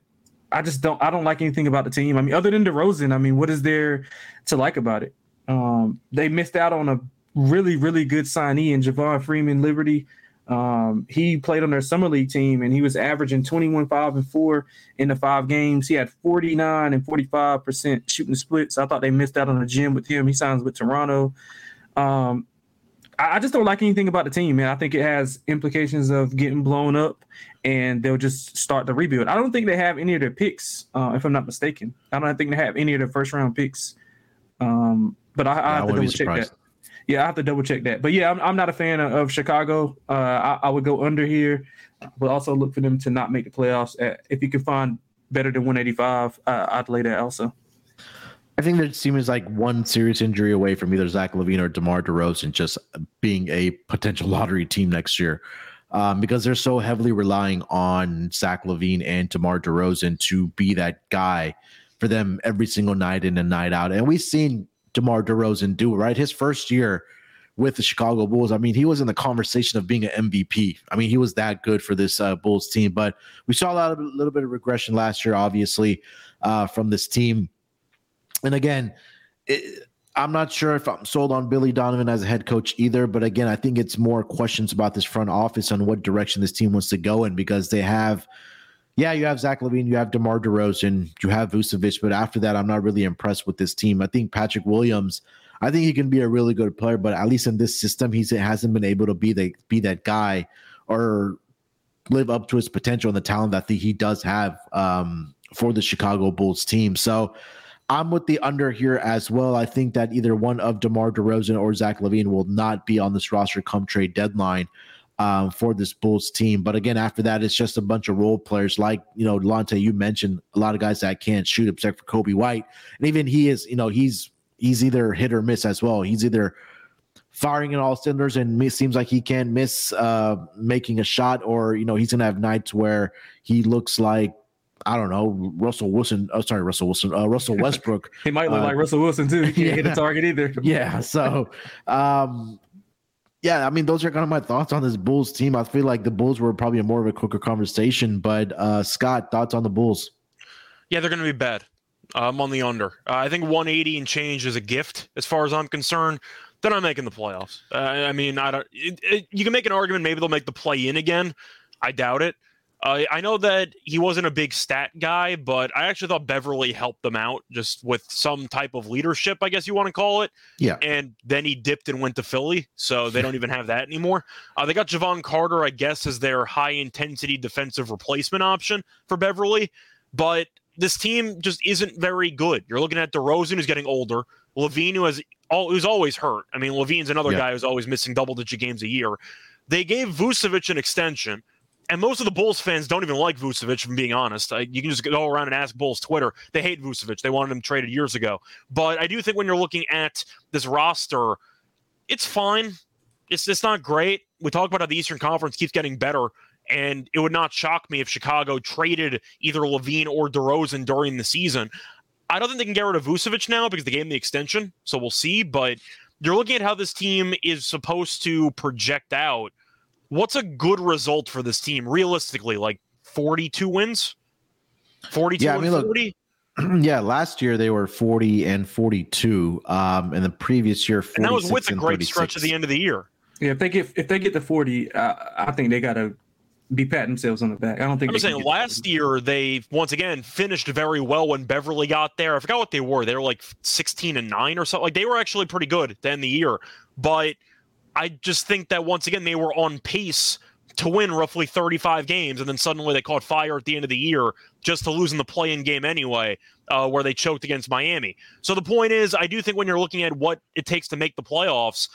I just don't. I don't like anything about the team. I mean, other than DeRozan, I mean, what is there to like about it? Um, they missed out on a really, really good signee in Javon Freeman Liberty. Um, he played on their summer league team and he was averaging 21, 5, and 4 in the five games. He had 49 and 45% shooting splits. I thought they missed out on a gym with him. He signs with Toronto. Um, I, just don't like anything about the team, man. I think it has implications of getting blown up and they'll just start the rebuild. I don't think they have any of their picks, uh, if I'm not mistaken. I don't think they have any of their first round picks. Um, but I, I yeah, have to double check that. Yeah, I have to double check that. But yeah, I'm, I'm not a fan of, of Chicago. Uh, I, I, would go under here, but also look for them to not make the playoffs. At, if you can find better than 185, uh, I'd lay that also. I think their team is like one serious injury away from either Zach LaVine or DeMar DeRozan just being a potential lottery team next year. Um, because they're so heavily relying on Zach LaVine and DeMar DeRozan to be that guy for them every single night in and night out. And we've seen DeMar DeRozan do, it, right? His first year with the Chicago Bulls, I mean, he was in the conversation of being an MVP. I mean, he was that good for this uh, Bulls team. But we saw a, lot of, a little bit of regression last year, obviously, uh, from this team. And again, it, I'm not sure if I'm sold on Billy Donovan as a head coach either. But again, I think it's more questions about this front office on what direction this team wants to go in because they have – yeah, you have Zach LaVine, you have DeMar DeRozan, you have Vucevic, but after that, I'm not really impressed with this team. I think Patrick Williams, I think he can be a really good player, but at least in this system, he hasn't been able to be the be that guy or live up to his potential and the talent that he does have um, for the Chicago Bulls team. So I'm with the under here as well. I think that either one of DeMar DeRozan or Zach LaVine will not be on this roster come trade deadline um, for this Bulls team. But again, after that, it's just a bunch of role players like, you know, Lonte, you mentioned a lot of guys that can't shoot except for Coby White. And even he is, you know, he's he's either hit or miss as well. He's either firing in all cylinders and it seems like he can't miss uh, making a shot or, you know, he's going to have nights where he looks like I don't know, Russell Wilson. Oh, sorry, Russell Wilson. Uh, Russell Westbrook. he might look uh, like Russell Wilson too. He can't yeah. hit a target either. yeah. So, um, yeah, I mean, those are kind of my thoughts on this Bulls team. I feel like the Bulls were probably more of a quicker conversation, but uh, Scott, thoughts on the Bulls? Yeah, they're going to be bad. I'm on the under. Uh, I think 180 and change is a gift as far as I'm concerned. They're not making the playoffs. Uh, I mean, I don't. It, it, you can make an argument maybe they'll make the play in again. I doubt it. Uh, I know that he wasn't a big stat guy, but I actually thought Beverley helped them out just with some type of leadership, I guess you want to call it. Yeah. And then he dipped and went to Philly, so they don't even have that anymore. Uh, they got Jevon Carter, I guess, as their high intensity defensive replacement option for Beverley, but this team just isn't very good. You're looking at DeRozan, who's getting older, LaVine, who has all, who's always hurt. I mean, LaVine's another yeah. guy who's always missing double digit games a year. They gave Vucevic an extension and most of the Bulls fans don't even like Vucevic, from being honest. you can just go around and ask Bulls Twitter. They hate Vucevic. They wanted him traded years ago. But I do think when you're looking at this roster, it's fine. It's it's not great. We talk about how the Eastern Conference keeps getting better, and it would not shock me if Chicago traded either LaVine or DeRozan during the season. I don't think they can get rid of Vucevic now because they gave him the extension, so we'll see. But you're looking at how this team is supposed to project out what's a good result for this team realistically? Like 42 wins? 42 yeah, I mean, 40? Yeah, last year they were 40 and 42. Um, and the previous year, and that was with a great 36. stretch at the end of the year. Yeah, if they get if they get to 40, uh, I think they got to be patting themselves on the back. I don't think I'm saying last year they once again finished very well when Beverley got there. I forgot what they were. They were like 16 and 9 or something. Like they were actually pretty good to end of the year. But I just think that once again they were on pace to win roughly 35 games, and then suddenly they caught fire at the end of the year just to lose in the play-in game anyway, uh, where they choked against Miami. So the point is, I do think when you're looking at what it takes to make the playoffs,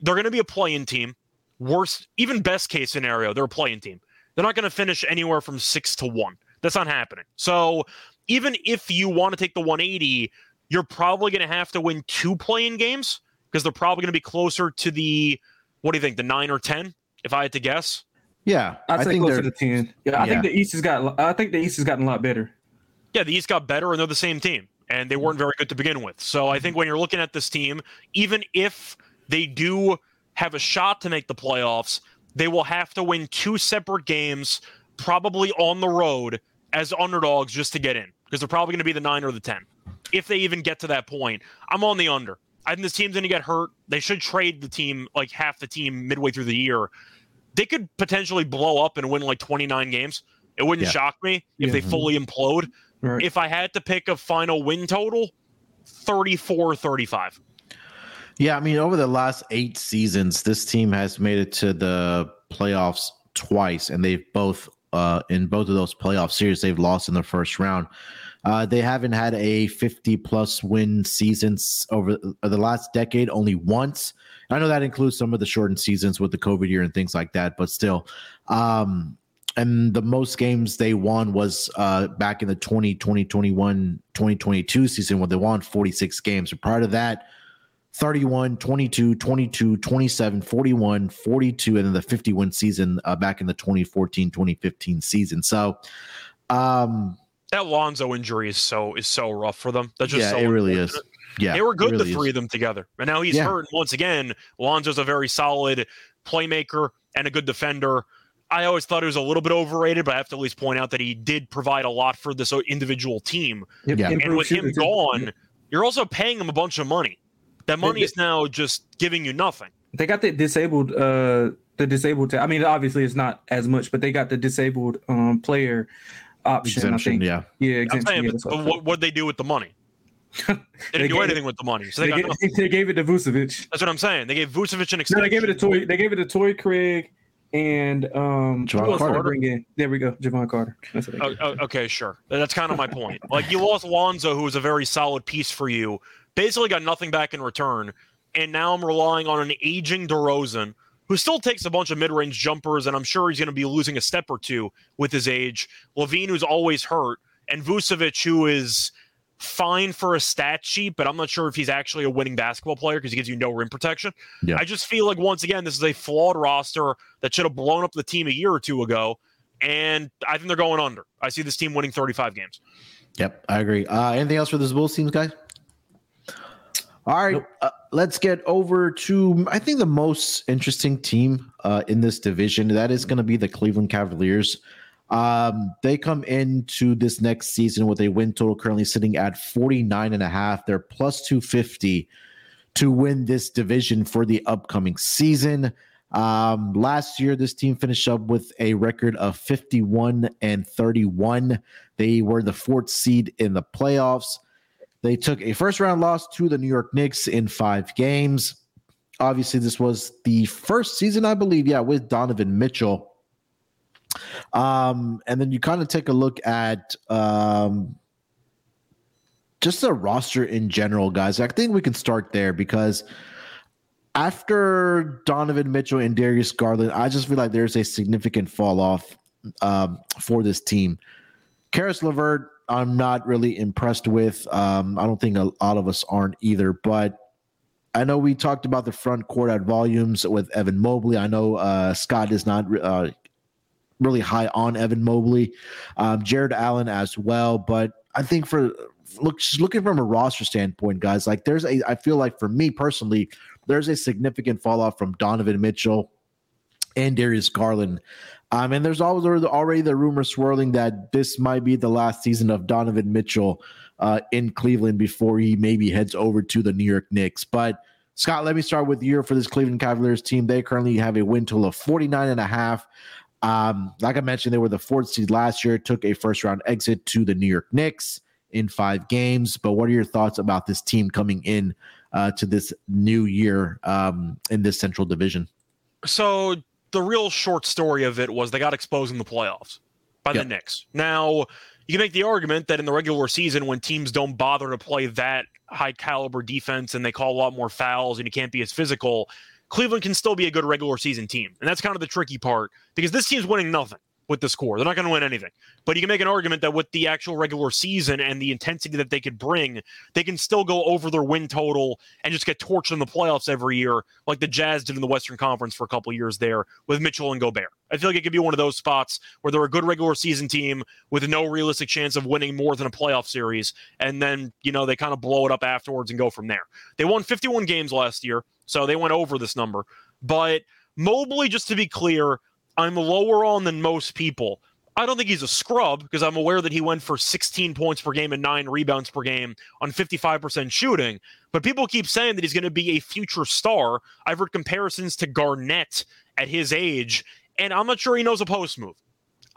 they're going to be a play-in team. Worst, even best case scenario, they're a play-in team. They're not going to finish anywhere from six to one. That's not happening. So even if you want to take the 180, you're probably going to have to win two play-in games because they're probably going to be closer to the what do you think the nine or ten if I had to guess. Yeah, I'd say closer to ten. Yeah, I yeah. think the East has got. I think the East has gotten a lot better. Yeah, the East got better, and they're the same team, and they weren't very good to begin with. So I think when you're looking at this team, even if they do have a shot to make the playoffs, they will have to win two separate games, probably on the road as underdogs, just to get in, because they're probably going to be the nine or the ten, if they even get to that point. I'm on the under. I think this team's going to get hurt. They should trade the team, like half the team, midway through the year. They could potentially blow up and win like 29 games. It wouldn't yeah. shock me if yeah. they fully implode. Right. If I had to pick a final win total, 34 35. Yeah, I mean, over the last eight seasons, this team has made it to the playoffs twice, and they've both, uh, in both of those playoff series, they've lost in the first round. Uh, they haven't had a 50 plus win seasons over the last decade, only once. I know that includes some of the shortened seasons with the COVID year and things like that, but still. Um, and the most games they won was uh, back in the 20, 2021, 2022 season when they won 46 games. So prior to that, 31, 22, 22, 27, 41, 42, and then the 51 season uh, back in the 2014, 2015 season. So, um, that Lonzo injury is so is so rough for them. That's just yeah, so it really is. Yeah, they were good really the three is. of them together, and now he's yeah. hurt. once again, Lonzo's a very solid playmaker and a good defender. I always thought he was a little bit overrated, but I have to at least point out that he did provide a lot for this individual team. Yeah. And with him gone, you're also paying him a bunch of money. That money is now just giving you nothing. They got the disabled uh the disabled t- I mean obviously it's not as much, but they got the disabled um player option. Exemption, I think. Yeah, yeah. Exemption, saying, yeah, but, what would they do with the money? they didn't do anything it, with the money. So they, they, gave, they, gave, it to Vucevic. That's what I'm saying. They gave Vucevic an extension. No, they gave it to Toy. They gave it to Toy Craig and um, Jevon who else did I Carter. bring in? There we go, Jevon Carter. That's what Oh, oh, okay, sure. That's kind of my point. Like you lost Lonzo, who was a very solid piece for you. Basically, got nothing back in return, and now I'm relying on an aging DeRozan, who still takes a bunch of mid-range jumpers, and I'm sure he's going to be losing a step or two with his age. LaVine, who's always hurt, and Vucevic, who is fine for a stat sheet, but I'm not sure if he's actually a winning basketball player because he gives you no rim protection. Yeah. I just feel like once again, this is a flawed roster that should have blown up the team a year or two ago. And I think they're going under. I see this team winning 35 games. Yep, I agree. Uh, anything else for this Bulls teams, guys? All right, Nope. uh, let's get over to I think the most interesting team uh, in this division. That is going to be the Cleveland Cavaliers. Um, they come into this next season with a win total currently sitting at 49 and a half. They're plus 250 to win this division for the upcoming season. Um, last year, this team finished up with a record of 51 and 31. They were the fourth seed in the playoffs. They took a first round loss to the New York Knicks in five games. Obviously, this was the first season, I believe, yeah, with Donovan Mitchell. Um, and then you kind of take a look at um, just the roster in general, guys. I think we can start there because after Donovan Mitchell and Darius Garland, I just feel like there's a significant fall off um, for this team. Caris LeVert, I'm not really impressed with. Um, I don't think a lot of us aren't either, but I know we talked about the front court at volumes with Evan Mobley. I know uh, Scott is not uh, really high on Evan Mobley, um, Jarrett Allen as well, but I think for look just looking from a roster standpoint, guys, like there's a I feel like for me personally, there's a significant fall off from Donovan Mitchell and Darius Garland. Um, and there's always already the rumor swirling that this might be the last season of Donovan Mitchell uh, in Cleveland before he maybe heads over to the New York Knicks. But Scott, let me start with you for this Cleveland Cavaliers team. They currently have a win total of 49 and a half. Um, like I mentioned, they were the fourth seed last year, took a first round exit to the New York Knicks in five games. But what are your thoughts about this team coming in uh, to this new year um, in this Central Division? So the real short story of it was they got exposed in the playoffs by Yep. the Knicks. Now, you can make the argument that in the regular season, when teams don't bother to play that high caliber defense and they call a lot more fouls and you can't be as physical, Cleveland can still be a good regular season team. And that's kind of the tricky part because this team's winning nothing with the score. They're not going to win anything. But you can make an argument that with the actual regular season and the intensity that they could bring, they can still go over their win total and just get torched in the playoffs every year, like the Jazz did in the Western Conference for a couple years there with Mitchell and Gobert. I feel like it could be one of those spots where they're a good regular season team with no realistic chance of winning more than a playoff series, and then you know they kind of blow it up afterwards and go from there. They won 51 games last year, so they went over this number. But Mobley, just to be clear, I'm lower on than most people. I don't think he's a scrub because I'm aware that he went for 16 points per game and nine rebounds per game on 55% shooting. But people keep saying that he's going to be a future star. I've heard comparisons to Garnett at his age, and I'm not sure he knows a post move.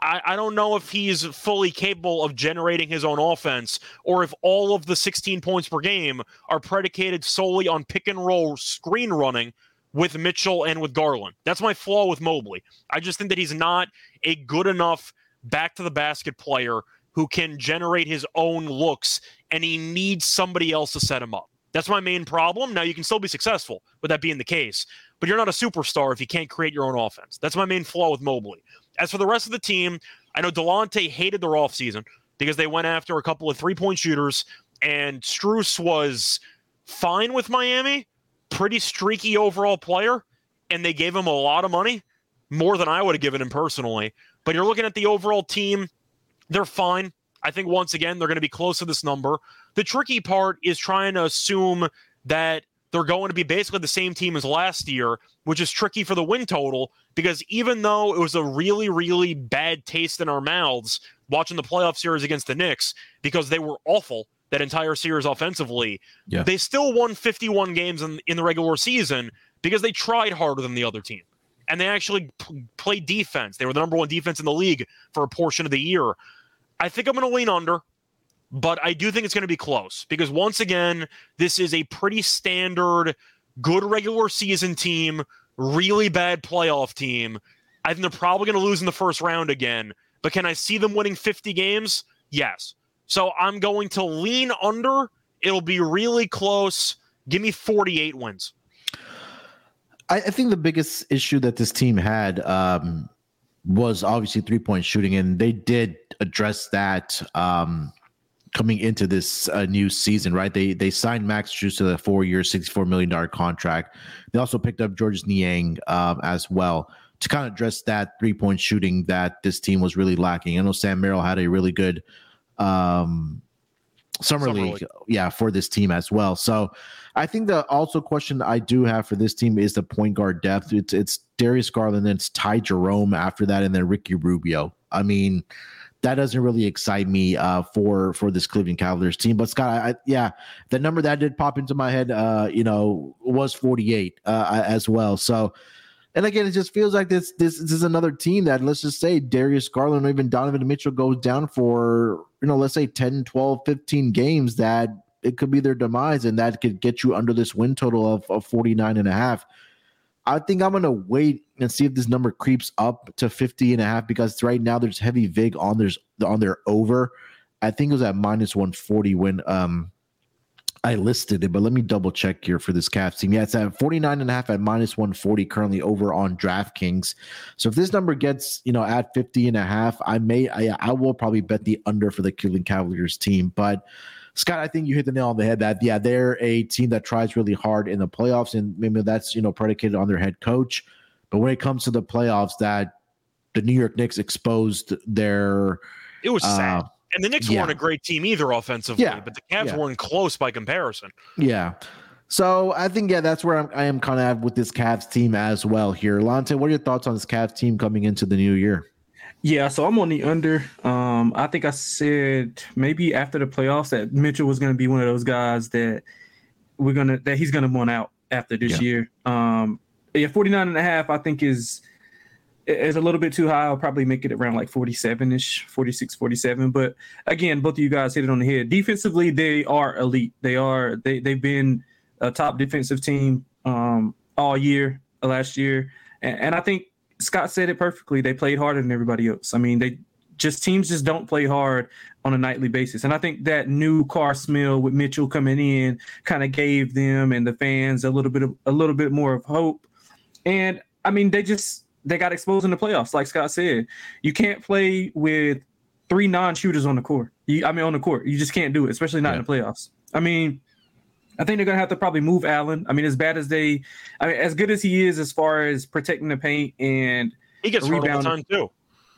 I, I don't know if he's fully capable of generating his own offense or if all of the 16 points per game are predicated solely on pick and roll screen running with Mitchell and with Garland. That's my flaw with Mobley. I just think that he's not a good enough back to the basket player who can generate his own looks, and he needs somebody else to set him up. That's my main problem. Now, you can still be successful with that being the case, but you're not a superstar if you can't create your own offense. That's my main flaw with Mobley. As for the rest of the team, I know Delonte hated their offseason because they went after a couple of three point shooters, and Strus was fine with Miami, pretty streaky overall player, and they gave him a lot of money, more than I would have given him personally. But you're looking at the overall team, they're fine. I think once again, they're going to be close to this number. The tricky part is trying to assume that they're going to be basically the same team as last year, which is tricky for the win total because even though it was a really, really bad taste in our mouths watching the playoff series against the Knicks because they were awful that entire series offensively, Yeah. they still won 51 games in, in the regular season because they tried harder than the other team. And they actually p- played defense. They were the number one defense in the league for a portion of the year. I think I'm going to lean under, but I do think it's going to be close because once again, this is a pretty standard, good regular season team, really bad playoff team. I think they're probably going to lose in the first round again. But can I see them winning 50 games? Yes. So I'm going to lean under. It'll be really close. Give me 48 wins. I, I think the biggest issue that this team had um, was obviously three point shooting, and they did address that um, coming into this uh, new season. Right? They they signed Max Strus to the four year, sixty four million dollar contract. They also picked up Georges Niang um, as well to kind of address that three point shooting that this team was really lacking. I know Sam Merrill had a really good um, summer, summer league, league, yeah, for this team as well. So I think the also question I do have for this team is the point guard depth. It's it's Darius Garland, then it's Ty Jerome after that, and then Ricky Rubio. I mean, that doesn't really excite me uh, for for this Cleveland Cavaliers team. But Scott, I, yeah, the number that did pop into my head, uh, you know, was 48 uh, as well. So and again, it just feels like this, this this is another team that let's just say Darius Garland or even Donovan Mitchell goes down for, you know, let's say 10, 12, 15 games that it could be their demise and that could get you under this win total of, of 49 and a half. I think I'm going to wait and see if this number creeps up to 50 and a half because right now there's heavy vig on there's on their over. I think it was at minus 140 when um I listed it, but let me double check here for this Cavs team. Yeah, it's at 49 and a half at minus 140 currently over on DraftKings. So if this number gets, you know, at 50 and a half, I may, I, I will probably bet the under for the Cleveland Cavaliers team. But Scott, I think you hit the nail on the head that, yeah, they're a team that tries really hard in the playoffs. And maybe that's, you know, predicated on their head coach. But when it comes to the playoffs, that the New York Knicks exposed their. It was uh, sad and the Knicks yeah. weren't a great team either offensively, yeah. but the Cavs yeah. weren't close by comparison. Yeah. So I think yeah, that's where I'm, I am kind of with this Cavs team as well here. Lonte, what are your thoughts on this Cavs team coming into the new year? Yeah, so I'm on the under. Um, I think I said maybe after the playoffs that Mitchell was going to be one of those guys that we're gonna that he's going to win out after this yeah. year. Um, yeah, 49 and a half I think is is a little bit too high. I'll probably make it around like 47 ish, 46, 47. But again, both of you guys hit it on the head. Defensively, they are elite. They are, they, they've been a top defensive team um, all year, last year. And, and I think Scott said it perfectly. They played harder than everybody else. I mean, they just teams just don't play hard on a nightly basis. And I think that new car smell with Mitchell coming in kind of gave them and the fans a little bit of a little bit more of hope. And I mean, they just they got exposed in the playoffs. Like Scott said, you can't play with three non-shooters on the court. You, I mean, on the court, you just can't do it, especially not yeah. in the playoffs. I mean, I think they're gonna have to probably move Allen. I mean, as bad as they, I mean, as good as he is as far as protecting the paint and he gets rebound time too.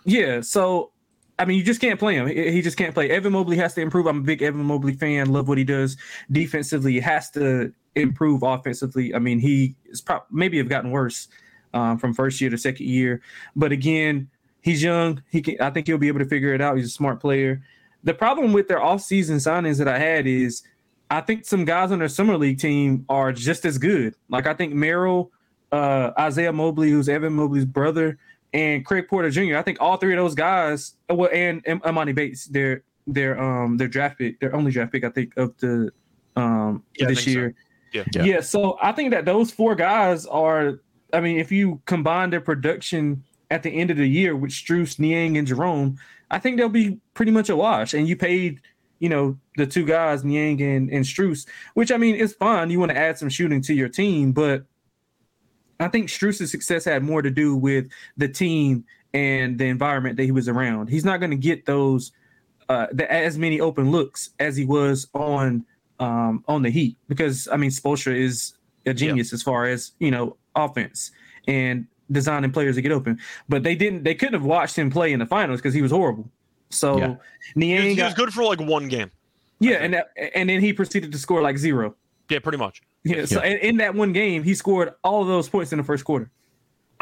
Yeah, so I mean, you just can't play him. He just can't play. Evan Mobley has to improve. I'm a big Evan Mobley fan. Love what he does defensively. He has to improve offensively. I mean, he is probably maybe have gotten worse um, from first year to second year. But again, he's young. He can. I think he'll be able to figure it out. He's a smart player. The problem with their offseason signings that I had is I think some guys on their summer league team are just as good. Like I think Merrill, uh, Isaiah Mobley, who's Evan Mobley's brother, and Craig Porter Jr. I think all three of those guys, uh, well, and, and Emoni Bates, their their um their draft pick, their only draft pick, I think, of the um yeah, this year. So. Yeah. yeah. Yeah. So I think that those four guys are I mean, if you combine their production at the end of the year with Strus, Niang, and Jerome, I think they'll be pretty much a wash. And you paid, you know, the two guys, Niang and, and Strus, which I mean, it's fine. You want to add some shooting to your team, but I think Strus's success had more to do with the team and the environment that he was around. He's not going to get those uh, the, as many open looks as he was on um, on the Heat because I mean Spoelstra is a genius yeah. as far as you know offense and designing players to get open. But they didn't. They couldn't have watched him play in the finals because he was horrible. So yeah. Niang he, was, he was good for like one game. Yeah, and that, and then he proceeded to score like zero. Yeah, pretty much. Yeah. So yeah. in that one game, he scored all of those points in the first quarter.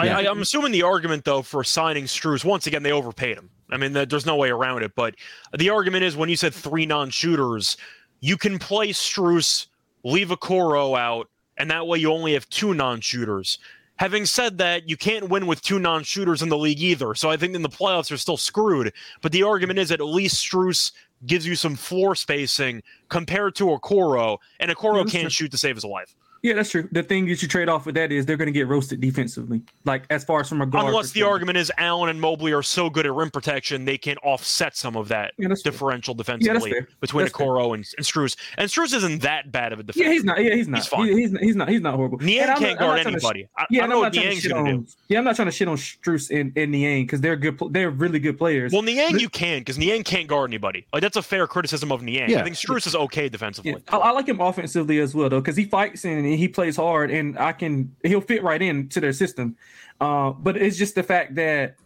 Yeah. I, am assuming the argument though for signing Strus once again they overpaid him. I mean, there's no way around it. But the argument is when you said three non-shooters, you can play Strus, leave Okoro out, and that way you only have two non-shooters. Having said that, you can't win with two non-shooters in the league either. So I think in the playoffs you're still screwed. But the argument is that at least Strus gives you some floor spacing compared to Okoro, and Okoro can't shoot to save his life. Yeah, that's true. The thing that you trade off with that is they're going to get roasted defensively. Like as far as from a guard. Unless the argument is Allen and Mobley are so good at rim protection, they can offset some of that Yeah, that's fair. differential defensively fair. between That's fair. Okoro and, and Strus. And Strus isn't that bad of a defender. Yeah, he's not. Yeah, he's not. He's fine. He- he's, not, he's not. He's not horrible. Niang And can't not- guard not trying to sh- anybody. I, Yeah, I and don't know I'm what not trying to Niang's shit going to on. do. Yeah, I'm not trying to shit on Strus and, and Niang because they're good. They're really good players. Well, Niang you can because Niang can't guard anybody. Like that's a fair criticism of Niang. Yeah. I think Strus is okay defensively. Yeah, I, I like him offensively as well though, because he fights and he plays hard, and I can he'll fit right into their system. Uh, but it's just the fact that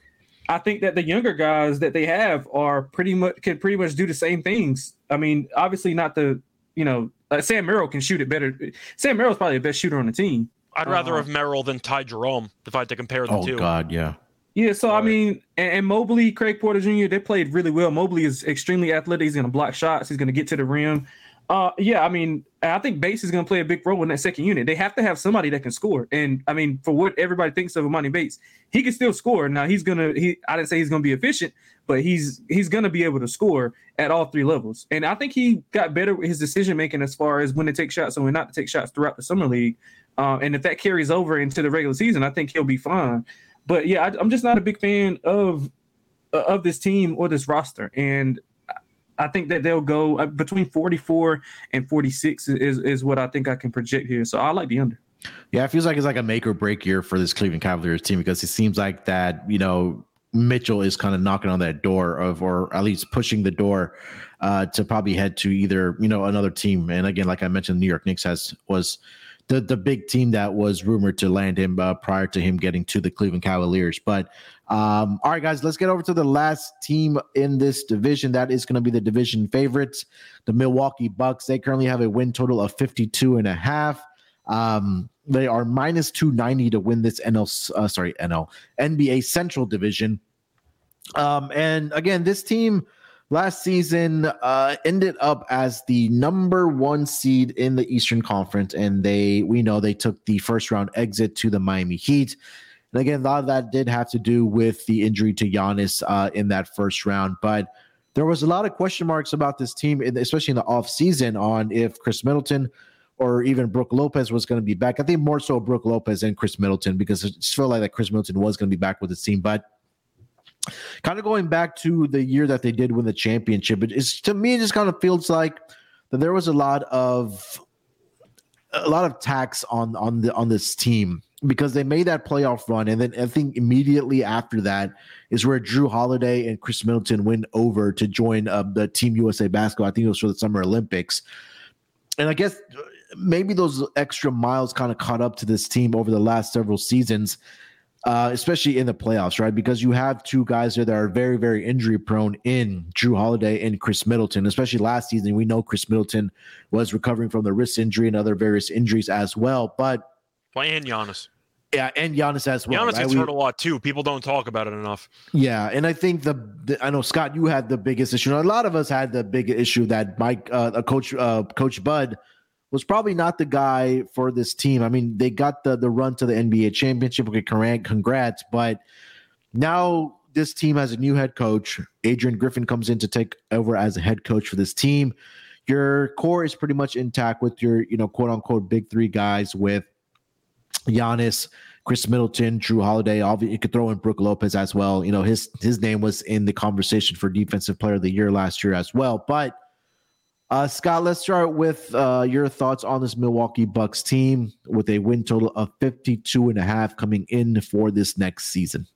I think that the younger guys that they have are pretty much can pretty much do the same things. I mean, obviously not the you know uh, Sam Merrill can shoot it better. Sam Merrill's probably the best shooter on the team. I'd rather Uh, have Merrill than Ty Jerome if I had to compare the Oh two. God, yeah. Yeah, so I mean, and, and Mobley, Craig Porter Jr., they played really well. Mobley is extremely athletic. He's going to block shots. He's going to get to the rim. Uh, yeah, I mean, I think Bates is going to play a big role in that second unit. They have to have somebody that can score. And I mean, for what everybody thinks of Emoni Bates, he can still score. Now he's gonna. He I didn't say he's going to be efficient, but he's he's going to be able to score at all three levels. And I think he got better with his decision making as far as when to take shots and when not to take shots throughout the summer league. Uh, and if that carries over into the regular season, I think he'll be fine but yeah, I, I'm just not a big fan of uh, of this team or this roster, and I think that they'll go uh, between 44 and 46 is is what I think I can project here. So I like the under. Yeah, it feels like it's like a make or break year for this Cleveland Cavaliers team because it seems like that, you know, Mitchell is kind of knocking on that door of, or at least pushing the door uh, to probably head to either, you know, another team. And again, like I mentioned, New York Knicks has was the the big team that was rumored to land him uh, prior to him getting to the Cleveland Cavaliers. But um, all right, guys, let's get over to the last team in this division. That is going to be the division favorites, the Milwaukee Bucks. They currently have a win total of 52 and a half. Um, they are minus 290 to win this NL, uh, sorry, NL, NBA Central Division. Um, and again, this team last season uh, ended up as the number one seed in the Eastern Conference, and they we know they took the first round exit to the Miami Heat. And again, a lot of that did have to do with the injury to Giannis uh, in that first round, but there was a lot of question marks about this team, especially in the offseason, on if Khris Middleton or even Brook Lopez was going to be back. I think more so Brook Lopez and Khris Middleton because it just felt like that Khris Middleton was going to be back with the team, but kind of going back to the year that they did win the championship, it is to me it just kind of feels like that there was a lot of a lot of tax on on the on this team because they made that playoff run, and then I think immediately after that is where Jrue Holiday and Khris Middleton went over to join uh, the Team USA basketball. I think it was for the Summer Olympics, and I guess uh, maybe those extra miles kind of caught up to this team over the last several seasons uh, especially in the playoffs, right? Because you have two guys there that are very, very injury prone in Jrue Holiday and Khris Middleton, especially last season. We know Khris Middleton was recovering from the wrist injury and other various injuries as well. But Well, and Giannis. yeah, and Giannis as well. Giannis right? gets hurt a lot too. People don't talk about it enough. yeah, and I think the, the I know Scott, you had the biggest issue. A lot of us had the big issue that Mike, uh, uh, Coach uh, Coach Bud was probably not the guy for this team. I mean, they got the the run to the NBA championship. Okay, congrats, but now this team has a new head coach. Adrian Griffin comes in to take over as a head coach for this team. Your core is pretty much intact with your, you know, quote unquote big three guys with Giannis, Khris Middleton, Jrue Holiday. Obviously, you could throw in Brook Lopez as well. You know, his his name was in the conversation for defensive player of the year last year as well. But uh, Scott, let's start with uh, your thoughts on this Milwaukee Bucks team with a win total of 52 and a half coming in for this next season.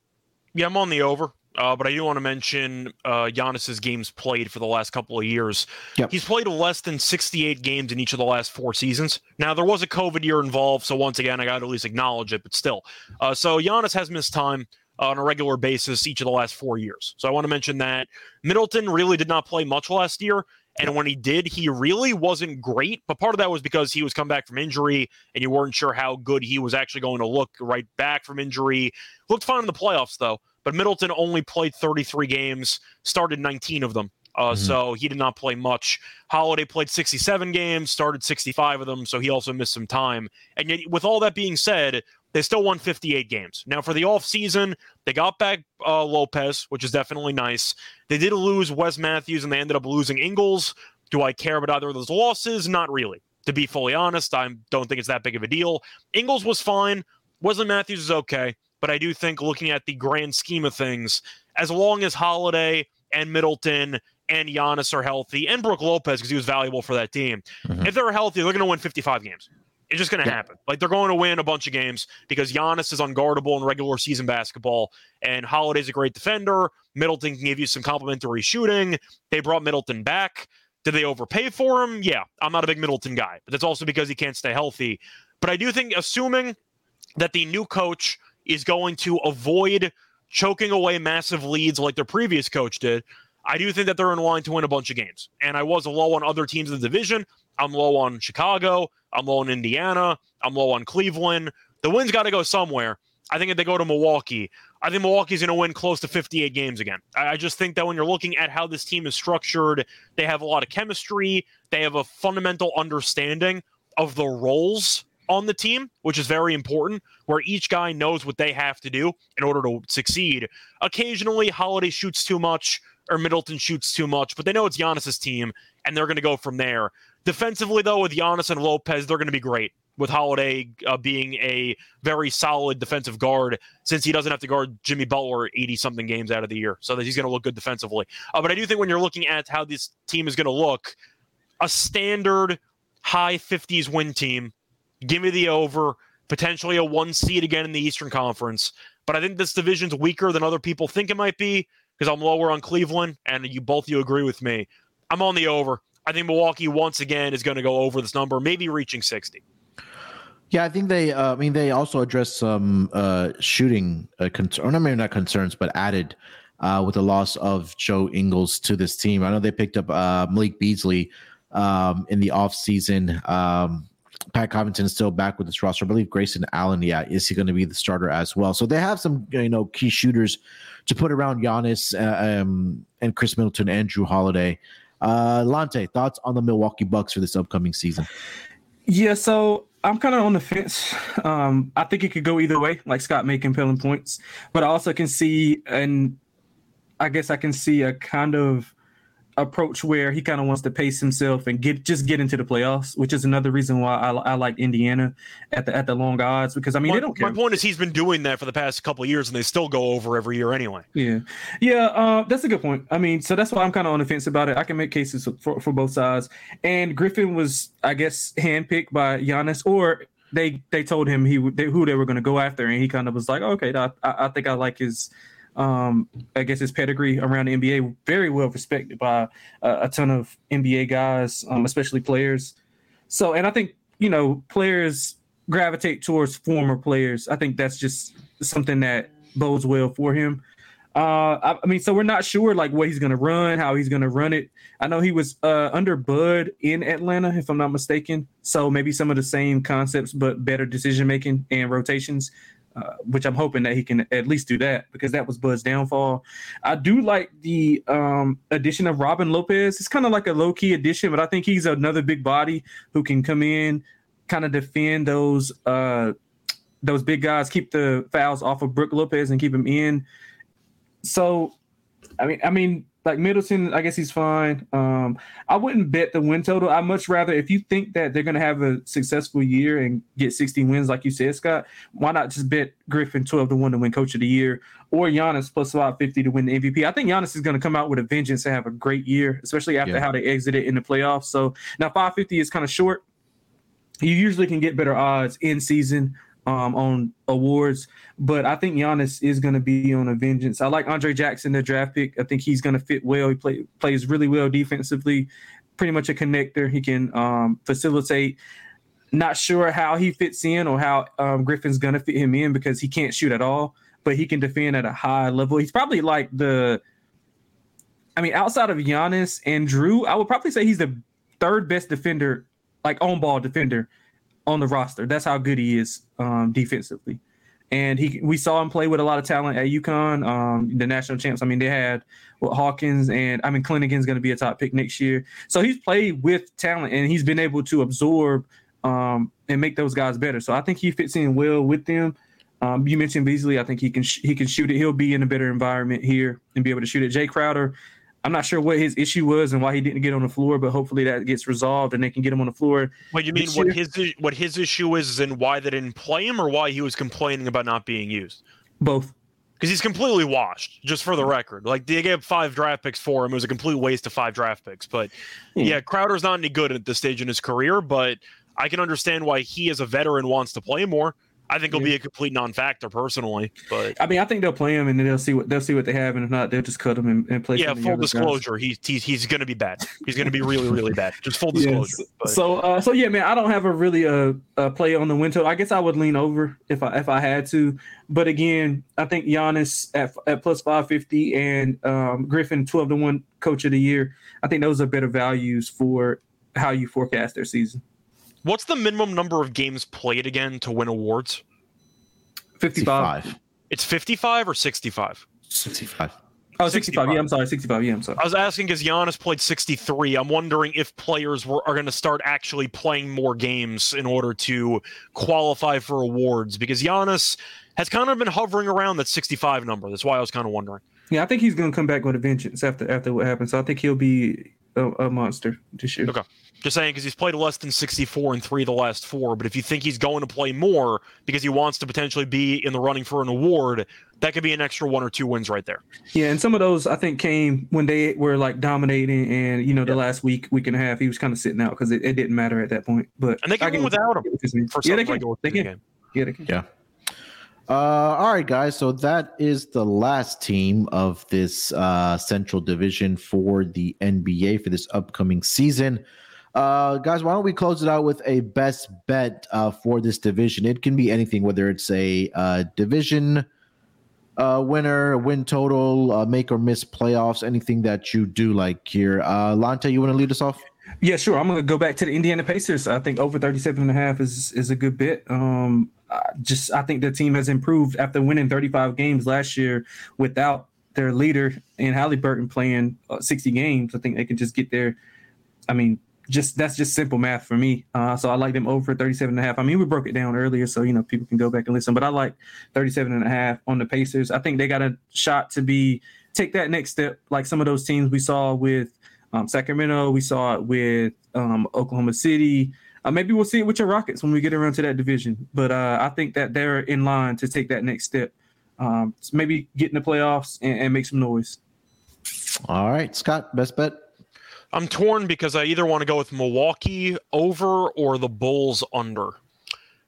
Yeah, I'm on the over. Uh, but I do want to mention uh, Giannis's games played for the last couple of years. Yep. He's played less than 68 games in each of the last four seasons. Now there was a COVID year involved, so once again I got to at least acknowledge it. But still, uh, so Giannis has missed time on a regular basis each of the last four years. So I want to mention that Middleton really did not play much last year. And when he did, he really wasn't great. But part of that was because he was come back from injury and you weren't sure how good he was actually going to look right back from injury. Looked fine in the playoffs, though. But Middleton only played 33 games, started 19 of them. Uh, Mhm. So he did not play much. Holiday played 67 games, started 65 of them. So he also missed some time. And yet, with all that being said, they still won 58 games. Now, for the offseason, they got back uh, Lopez, which is definitely nice. They did lose Wes Matthews and they ended up losing Ingles. Do I care about either of those losses? Not really. To be fully honest, I don't think it's that big of a deal. Ingles was fine. Wesley Matthews is okay. But I do think looking at the grand scheme of things, as long as Holiday and Middleton and Giannis are healthy, and Brook Lopez, because he was valuable for that team, mm-hmm. if they're healthy, they're going to win 55 games. It's just going to yeah. happen. Like they're going to win a bunch of games because Giannis is unguardable in regular season basketball, and Holiday's a great defender. Middleton can give you some complimentary shooting. They brought Middleton back. Did they overpay for him? Yeah, I'm not a big Middleton guy, but that's also because he can't stay healthy. But I do think, assuming that the new coach is going to avoid choking away massive leads like their previous coach did, I do think that they're in line to win a bunch of games. And I was low on other teams in the division. I'm low on Chicago. I'm low on Indiana. I'm low on Cleveland. The win's got to go somewhere. I think if they go to Milwaukee, I think Milwaukee's going to win close to 58 games again. I just think that when you're looking at how this team is structured, they have a lot of chemistry. They have a fundamental understanding of the roles on the team, which is very important, where each guy knows what they have to do in order to succeed. Occasionally, Holiday shoots too much or Middleton shoots too much, but they know it's Giannis's team and they're going to go from there. Defensively, though, with Giannis and Lopez, they're going to be great. With Holiday uh, being a very solid defensive guard, since he doesn't have to guard Jimmy Butler 80 something games out of the year. So that he's going to look good defensively. Uh, but I do think when you're looking at how this team is going to look, a standard high 50s win team, give me the over, potentially a one seed again in the Eastern Conference. But I think this division's weaker than other people think it might be because I'm lower on Cleveland, and you both you agree with me. I'm on the over. I think Milwaukee once again is going to go over this number, maybe reaching 60. Yeah, I think they. Uh, I mean, they also addressed some uh, shooting uh, concern, or maybe not concerns, but added uh, with the loss of Joe Ingles to this team. I know they picked up uh, Malik Beasley um, in the offseason. Um, Pat Connaughton is still back with this roster. I believe Grayson Allen, yeah, is he going to be the starter as well? So they have some, you know, key shooters to put around Giannis uh, um, and Khris Middleton and Jrue Holiday. Uh, Lonte, thoughts on the Milwaukee Bucks for this upcoming season? Yeah, so I'm kind of on the fence. Um, I think it could go either way, like Scott making compelling points, but I also can see, and I guess I can see a kind of approach where he kind of wants to pace himself and get just get into the playoffs, which is another reason why I, I like Indiana at the at the long odds because I mean my, they don't care. My point is he's been doing that for the past couple years and they still go over every year anyway. Yeah, yeah, uh, that's a good point. I mean, so that's why I'm kind of on the fence about it. I can make cases for, for both sides. And Griffin was, I guess, handpicked by Giannis, or they they told him he they, who they were going to go after, and he kind of was like, okay, I, I think I like his um, I guess his pedigree around the NBA, very well respected by uh, a ton of NBA guys, um, especially players. So, and I think you know players gravitate towards former players. I think that's just something that bodes well for him. Uh, I, I, mean, so we're not sure like what he's to run, how he's to run it. I know he was uh, under Bud in Atlanta, if I'm not mistaken. So maybe some of the same concepts, but better decision making and rotations. Uh, which I'm hoping that he can at least do that because that was Bud's downfall. I do like the um, addition of Robin Lopez. It's kind of like a low key addition, but I think he's another big body who can come in, kind of defend those uh, those big guys, keep the fouls off of Brook Lopez and keep him in. So, I mean, I mean, like Middleton, I guess he's fine. Um, I wouldn't bet the win total. I much rather if you think that they're going to have a successful year and get 60 wins, like you said, Scott. Why not just bet Griffin 12 to one to win Coach of the Year or Giannis plus 550 to win the MVP? I think Giannis is going to come out with a vengeance and have a great year, especially after yeah. how they exited in the playoffs. So now 550 is kind of short. You usually can get better odds in season um, on awards, but I think Giannis is going to be on a vengeance. I like Andre Jackson, the draft pick. I think he's going to fit well. He play, plays really well defensively, pretty much a connector. He can um, facilitate. Not sure how he fits in or how um, Griffin's going to fit him in because he can't shoot at all, but he can defend at a high level. He's probably like the, I mean, outside of Giannis and Jrue, I would probably say he's the third best defender, like on ball defender on the roster. That's how good he is um, defensively. And he, we saw him play with a lot of talent at UConn, um, the national champs. I mean, they had Hawkins, and I mean, Clingan's going to be a top pick next year. So he's played with talent, and he's been able to absorb um, and make those guys better. So I think he fits in well with them. Um, you mentioned Beasley. I think he can sh- he can shoot it. He'll be in a better environment here and be able to shoot it. Jae Crowder, I'm not sure what his issue was and why he didn't get on the floor, but hopefully that gets resolved and they can get him on the floor. What you mean? What year. his what his issue is, and why they didn't play him, or why he was complaining about not being used? Both. Because he's completely washed. Just for the record, like they gave five draft picks for him. It was a complete waste of five draft picks. But Hmm. yeah, Crowder's not any good at this stage in his career. But I can understand why he, as a veteran, wants to play more. I think he'll Yeah. be a complete non-factor personally. But I mean, I think they'll play him and then they'll see what they'll see what they have, and if not, they'll just cut him and, and play. yeah, some of the full younger guys. disclosure, he's he's, he's going to be bad. He's going to be really really bad. Just full disclosure. Yes. So, uh, so yeah, man, I don't have a really uh, uh play on the win total. I guess I would lean over if I if I had to, but again, I think Giannis at at plus five fifty and um, Griffin twelve to one coach of the year. I think those are better values for how you forecast their season. What's the minimum number of games played again to win awards? Fifty five. 65. It's 55 or 65? 65. Oh, 65. 65. Yeah, I'm sorry. 65. Yeah, I'm sorry. I was asking because Giannis played 63. I'm wondering if players were, are going to start actually playing more games in order to qualify for awards because Giannis has kind of been hovering around that 65 number. That's why I was kind of wondering. Yeah, I think he's going to come back with a vengeance after after what happened. So I think he'll be a, a monster this year. Okay. Just saying because he's played less than 64 and three the last four. But if you think he's going to play more because he wants to potentially be in the running for an award, that could be an extra one or two wins right there. Yeah, and some of those I think came when they were like dominating, and you know the Yeah. last week, week and a half, he was kind of sitting out because it, it didn't matter at that point. But And they I can win without him I get what you're saying. for yeah, some they can. They season can. game. Yeah, they can. Yeah. Uh, all right, guys. So that is the last team of this uh, Central Division for the NBA for this upcoming season. Uh, guys, why don't we close it out with a best bet uh, for this division? It can be anything, whether it's a uh, division uh, winner, win total, make or miss playoffs, anything that you do like here. Uh, Lonte, you want to lead us off? Yeah, sure. I'm gonna go back to the Indiana Pacers. I think over 37 and a half is is a good bit. Um, Just I think the team has improved after winning 35 games last year without their leader in Haliburton playing uh, 60 games. I think they can just get there. I mean, just that's just simple math for me. Uh, so I like them over 37 and a half. I mean, we broke it down earlier, so you know people can go back and listen. But I like 37 and a half on the Pacers. I think they got a shot to be take that next step, like some of those teams we saw with um, Sacramento. We saw it with um, Oklahoma City. Uh, maybe we'll see it with your Rockets when we get around to that division. But uh, I think that they're in line to take that next step. Um, so maybe get in the playoffs and, and make some noise. All right, Scott, best bet. I'm torn because I either want to go with Milwaukee over or the Bulls under.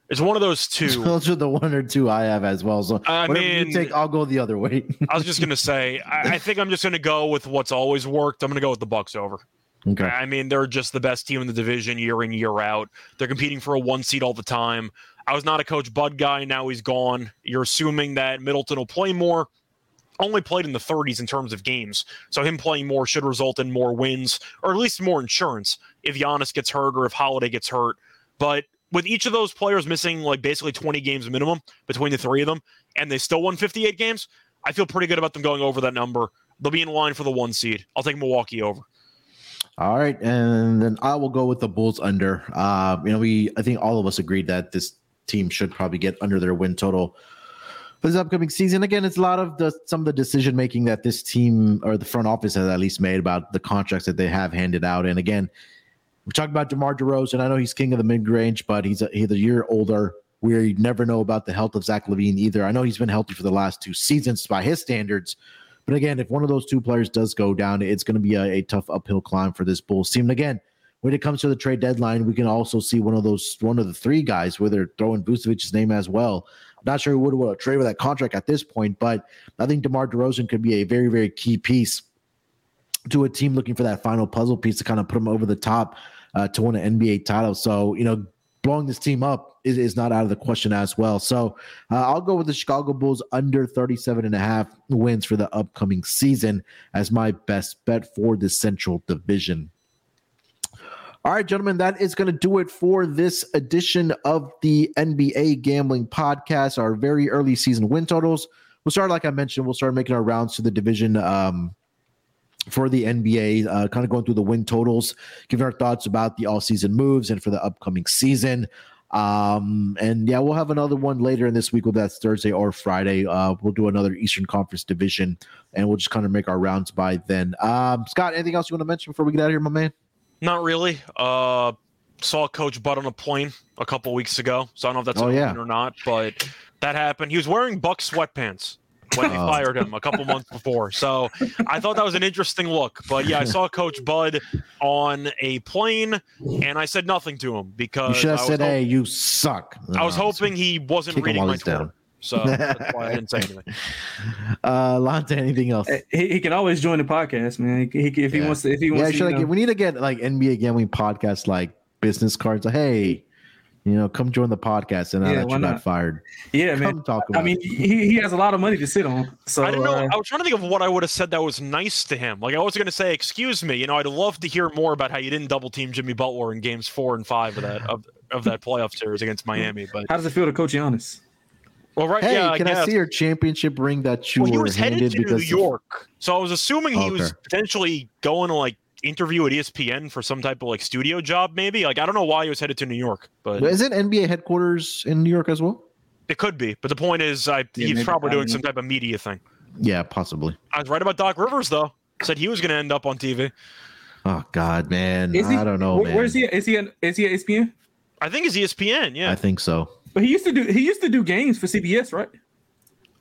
It's one of those two. Those are the one or two I have as well. So I mean, you take, I'll go the other way. I was just gonna say, I, I think I'm just gonna go with what's always worked. I'm gonna go with the Bucks over. Okay. I mean, they're just the best team in the division year in year out. They're competing for a one seed all the time. I was not a Coach Bud guy. Now he's gone. You're assuming that Middleton will play more. Only played in the 30s in terms of games, so him playing more should result in more wins, or at least more insurance if Giannis gets hurt or if Holiday gets hurt. But with each of those players missing like basically 20 games minimum between the three of them, and they still won 58 games, I feel pretty good about them going over that number. They'll be in line for the one seed. I'll take Milwaukee over. All right, and then I will go with the Bulls under. Uh, you know, we I think all of us agreed that this team should probably get under their win total for this upcoming season. Again, it's a lot of the some of the decision making that this team or the front office has at least made about the contracts that they have handed out. And again, we talked about DeMar DeRozan. I know he's king of the mid range, but he's a, he's a year older. We never know about the health of Zach LaVine either. I know he's been healthy for the last two seasons by his standards. But again, if one of those two players does go down, it's going to be a, a tough uphill climb for this Bulls team. And again, when it comes to the trade deadline, we can also see one of those one of the three guys, where they're throwing Vucevic's name as well. I'm Not sure who would want to trade with that contract at this point, but I think DeMar DeRozan could be a very, very key piece to a team looking for that final puzzle piece to kind of put them over the top uh, to win an NBA title. So, you know, blowing this team up is, is not out of the question as well. So uh, I'll go with the Chicago Bulls under 37 and a half wins for the upcoming season as my best bet for the Central Division. All right, gentlemen, that is going to do it for this edition of the NBA Gambling Podcast, our very early season win totals. We'll start, like I mentioned, we'll start making our rounds to the division um, for the NBA, uh, kind of going through the win totals, giving our thoughts about the all season moves and for the upcoming season. Um, and yeah, we'll have another one later in this week, whether that's Thursday or Friday. Uh, we'll do another Eastern Conference division, and we'll just kind of make our rounds by then. Um, Scott, anything else you want to mention before we get out of here, my man? Not really. Uh, saw Coach Bud on a plane a couple weeks ago, so I don't know if that's Oh, yeah. or not, but that happened. He was wearing Buck sweatpants when they Oh. fired him a couple months before, so I thought that was an interesting look. But yeah, I saw Coach Bud on a plane, and I said nothing to him because You should have I said, hop- "Hey, you suck." I was hoping he wasn't kick him reading while my he's Twitter, down. so that's why I didn't say anything. Uh, Lonte, anything else? He, he can always join the podcast, man. He, he, if he wants to, if he wants I to, should like we need to get like NBA gambling podcast like business cards. Like, hey, you know, come join the podcast, and now Yeah, that why you got not? fired, yeah, man. talk about. I mean, it. he, he has a lot of money to sit on. So I didn't know. uh, I was trying to think of what I would have said that was nice to him. Like I was going to say, "Excuse me, you know, I'd love to hear more about how you didn't double team Jimmy Butler in games four and five of that of, of that playoff series against Miami." But how does it feel to coach Giannis? well, right? hey, yeah, can I, guess. see your championship ring that you Well, he were was headed to New because of- York, so I was assuming he was Okay. potentially going to like interview at ESPN for some type of like studio job, maybe. Like I don't know why he was headed to New York, but But isn't NBA headquarters in New York as well? it could be. But the point is, I, Yeah, he's probably doing some type of media thing. Yeah, possibly. I was right about Doc Rivers though. Said he was going to end up on TV. Oh God, man, Is he, I don't know, where- man. Where's he? Is he? At, is he at ESPN? I think it's ESPN. Yeah. I think so. But he used to do. He used to do games for CBS, right?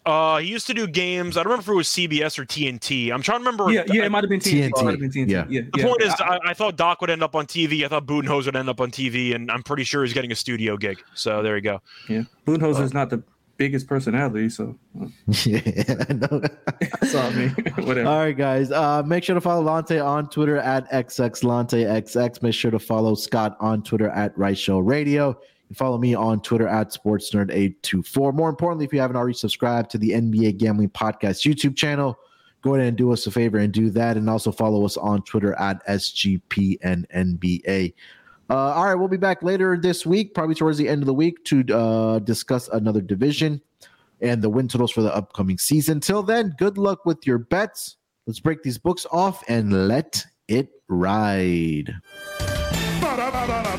Uh, he used to do games. I don't remember if it was CBS or TNT. I'm trying to remember. Yeah, yeah. I- It might have been TNT. TNT, might been TNT. yeah. yeah. the yeah. point is, I- I, I thought Doc would end up on TV. I thought Budenholzer would end up on TV, and I'm pretty sure he's getting a studio gig. So there you go. yeah. Budenholzer is not the biggest personality, so uh, yeah, I know. so I mean, whatever. All right, guys. Uh, make sure to follow Lonte on Twitter at xxlanteXX. Make sure to follow Scott on Twitter at Right Show Radio. Follow me on Twitter at SportsNerd824. More importantly, if you haven't already subscribed to the NBA Gambling Podcast YouTube channel, go ahead and do us a favor and do that. And also follow us on Twitter at SGPNNBA. Uh, all right, we'll be back later this week, probably towards the end of the week, to uh, discuss another division and the win totals for the upcoming season. Till then, good luck with your bets. Let's break these books off and let it ride. Ba-da-ba-ba-ba.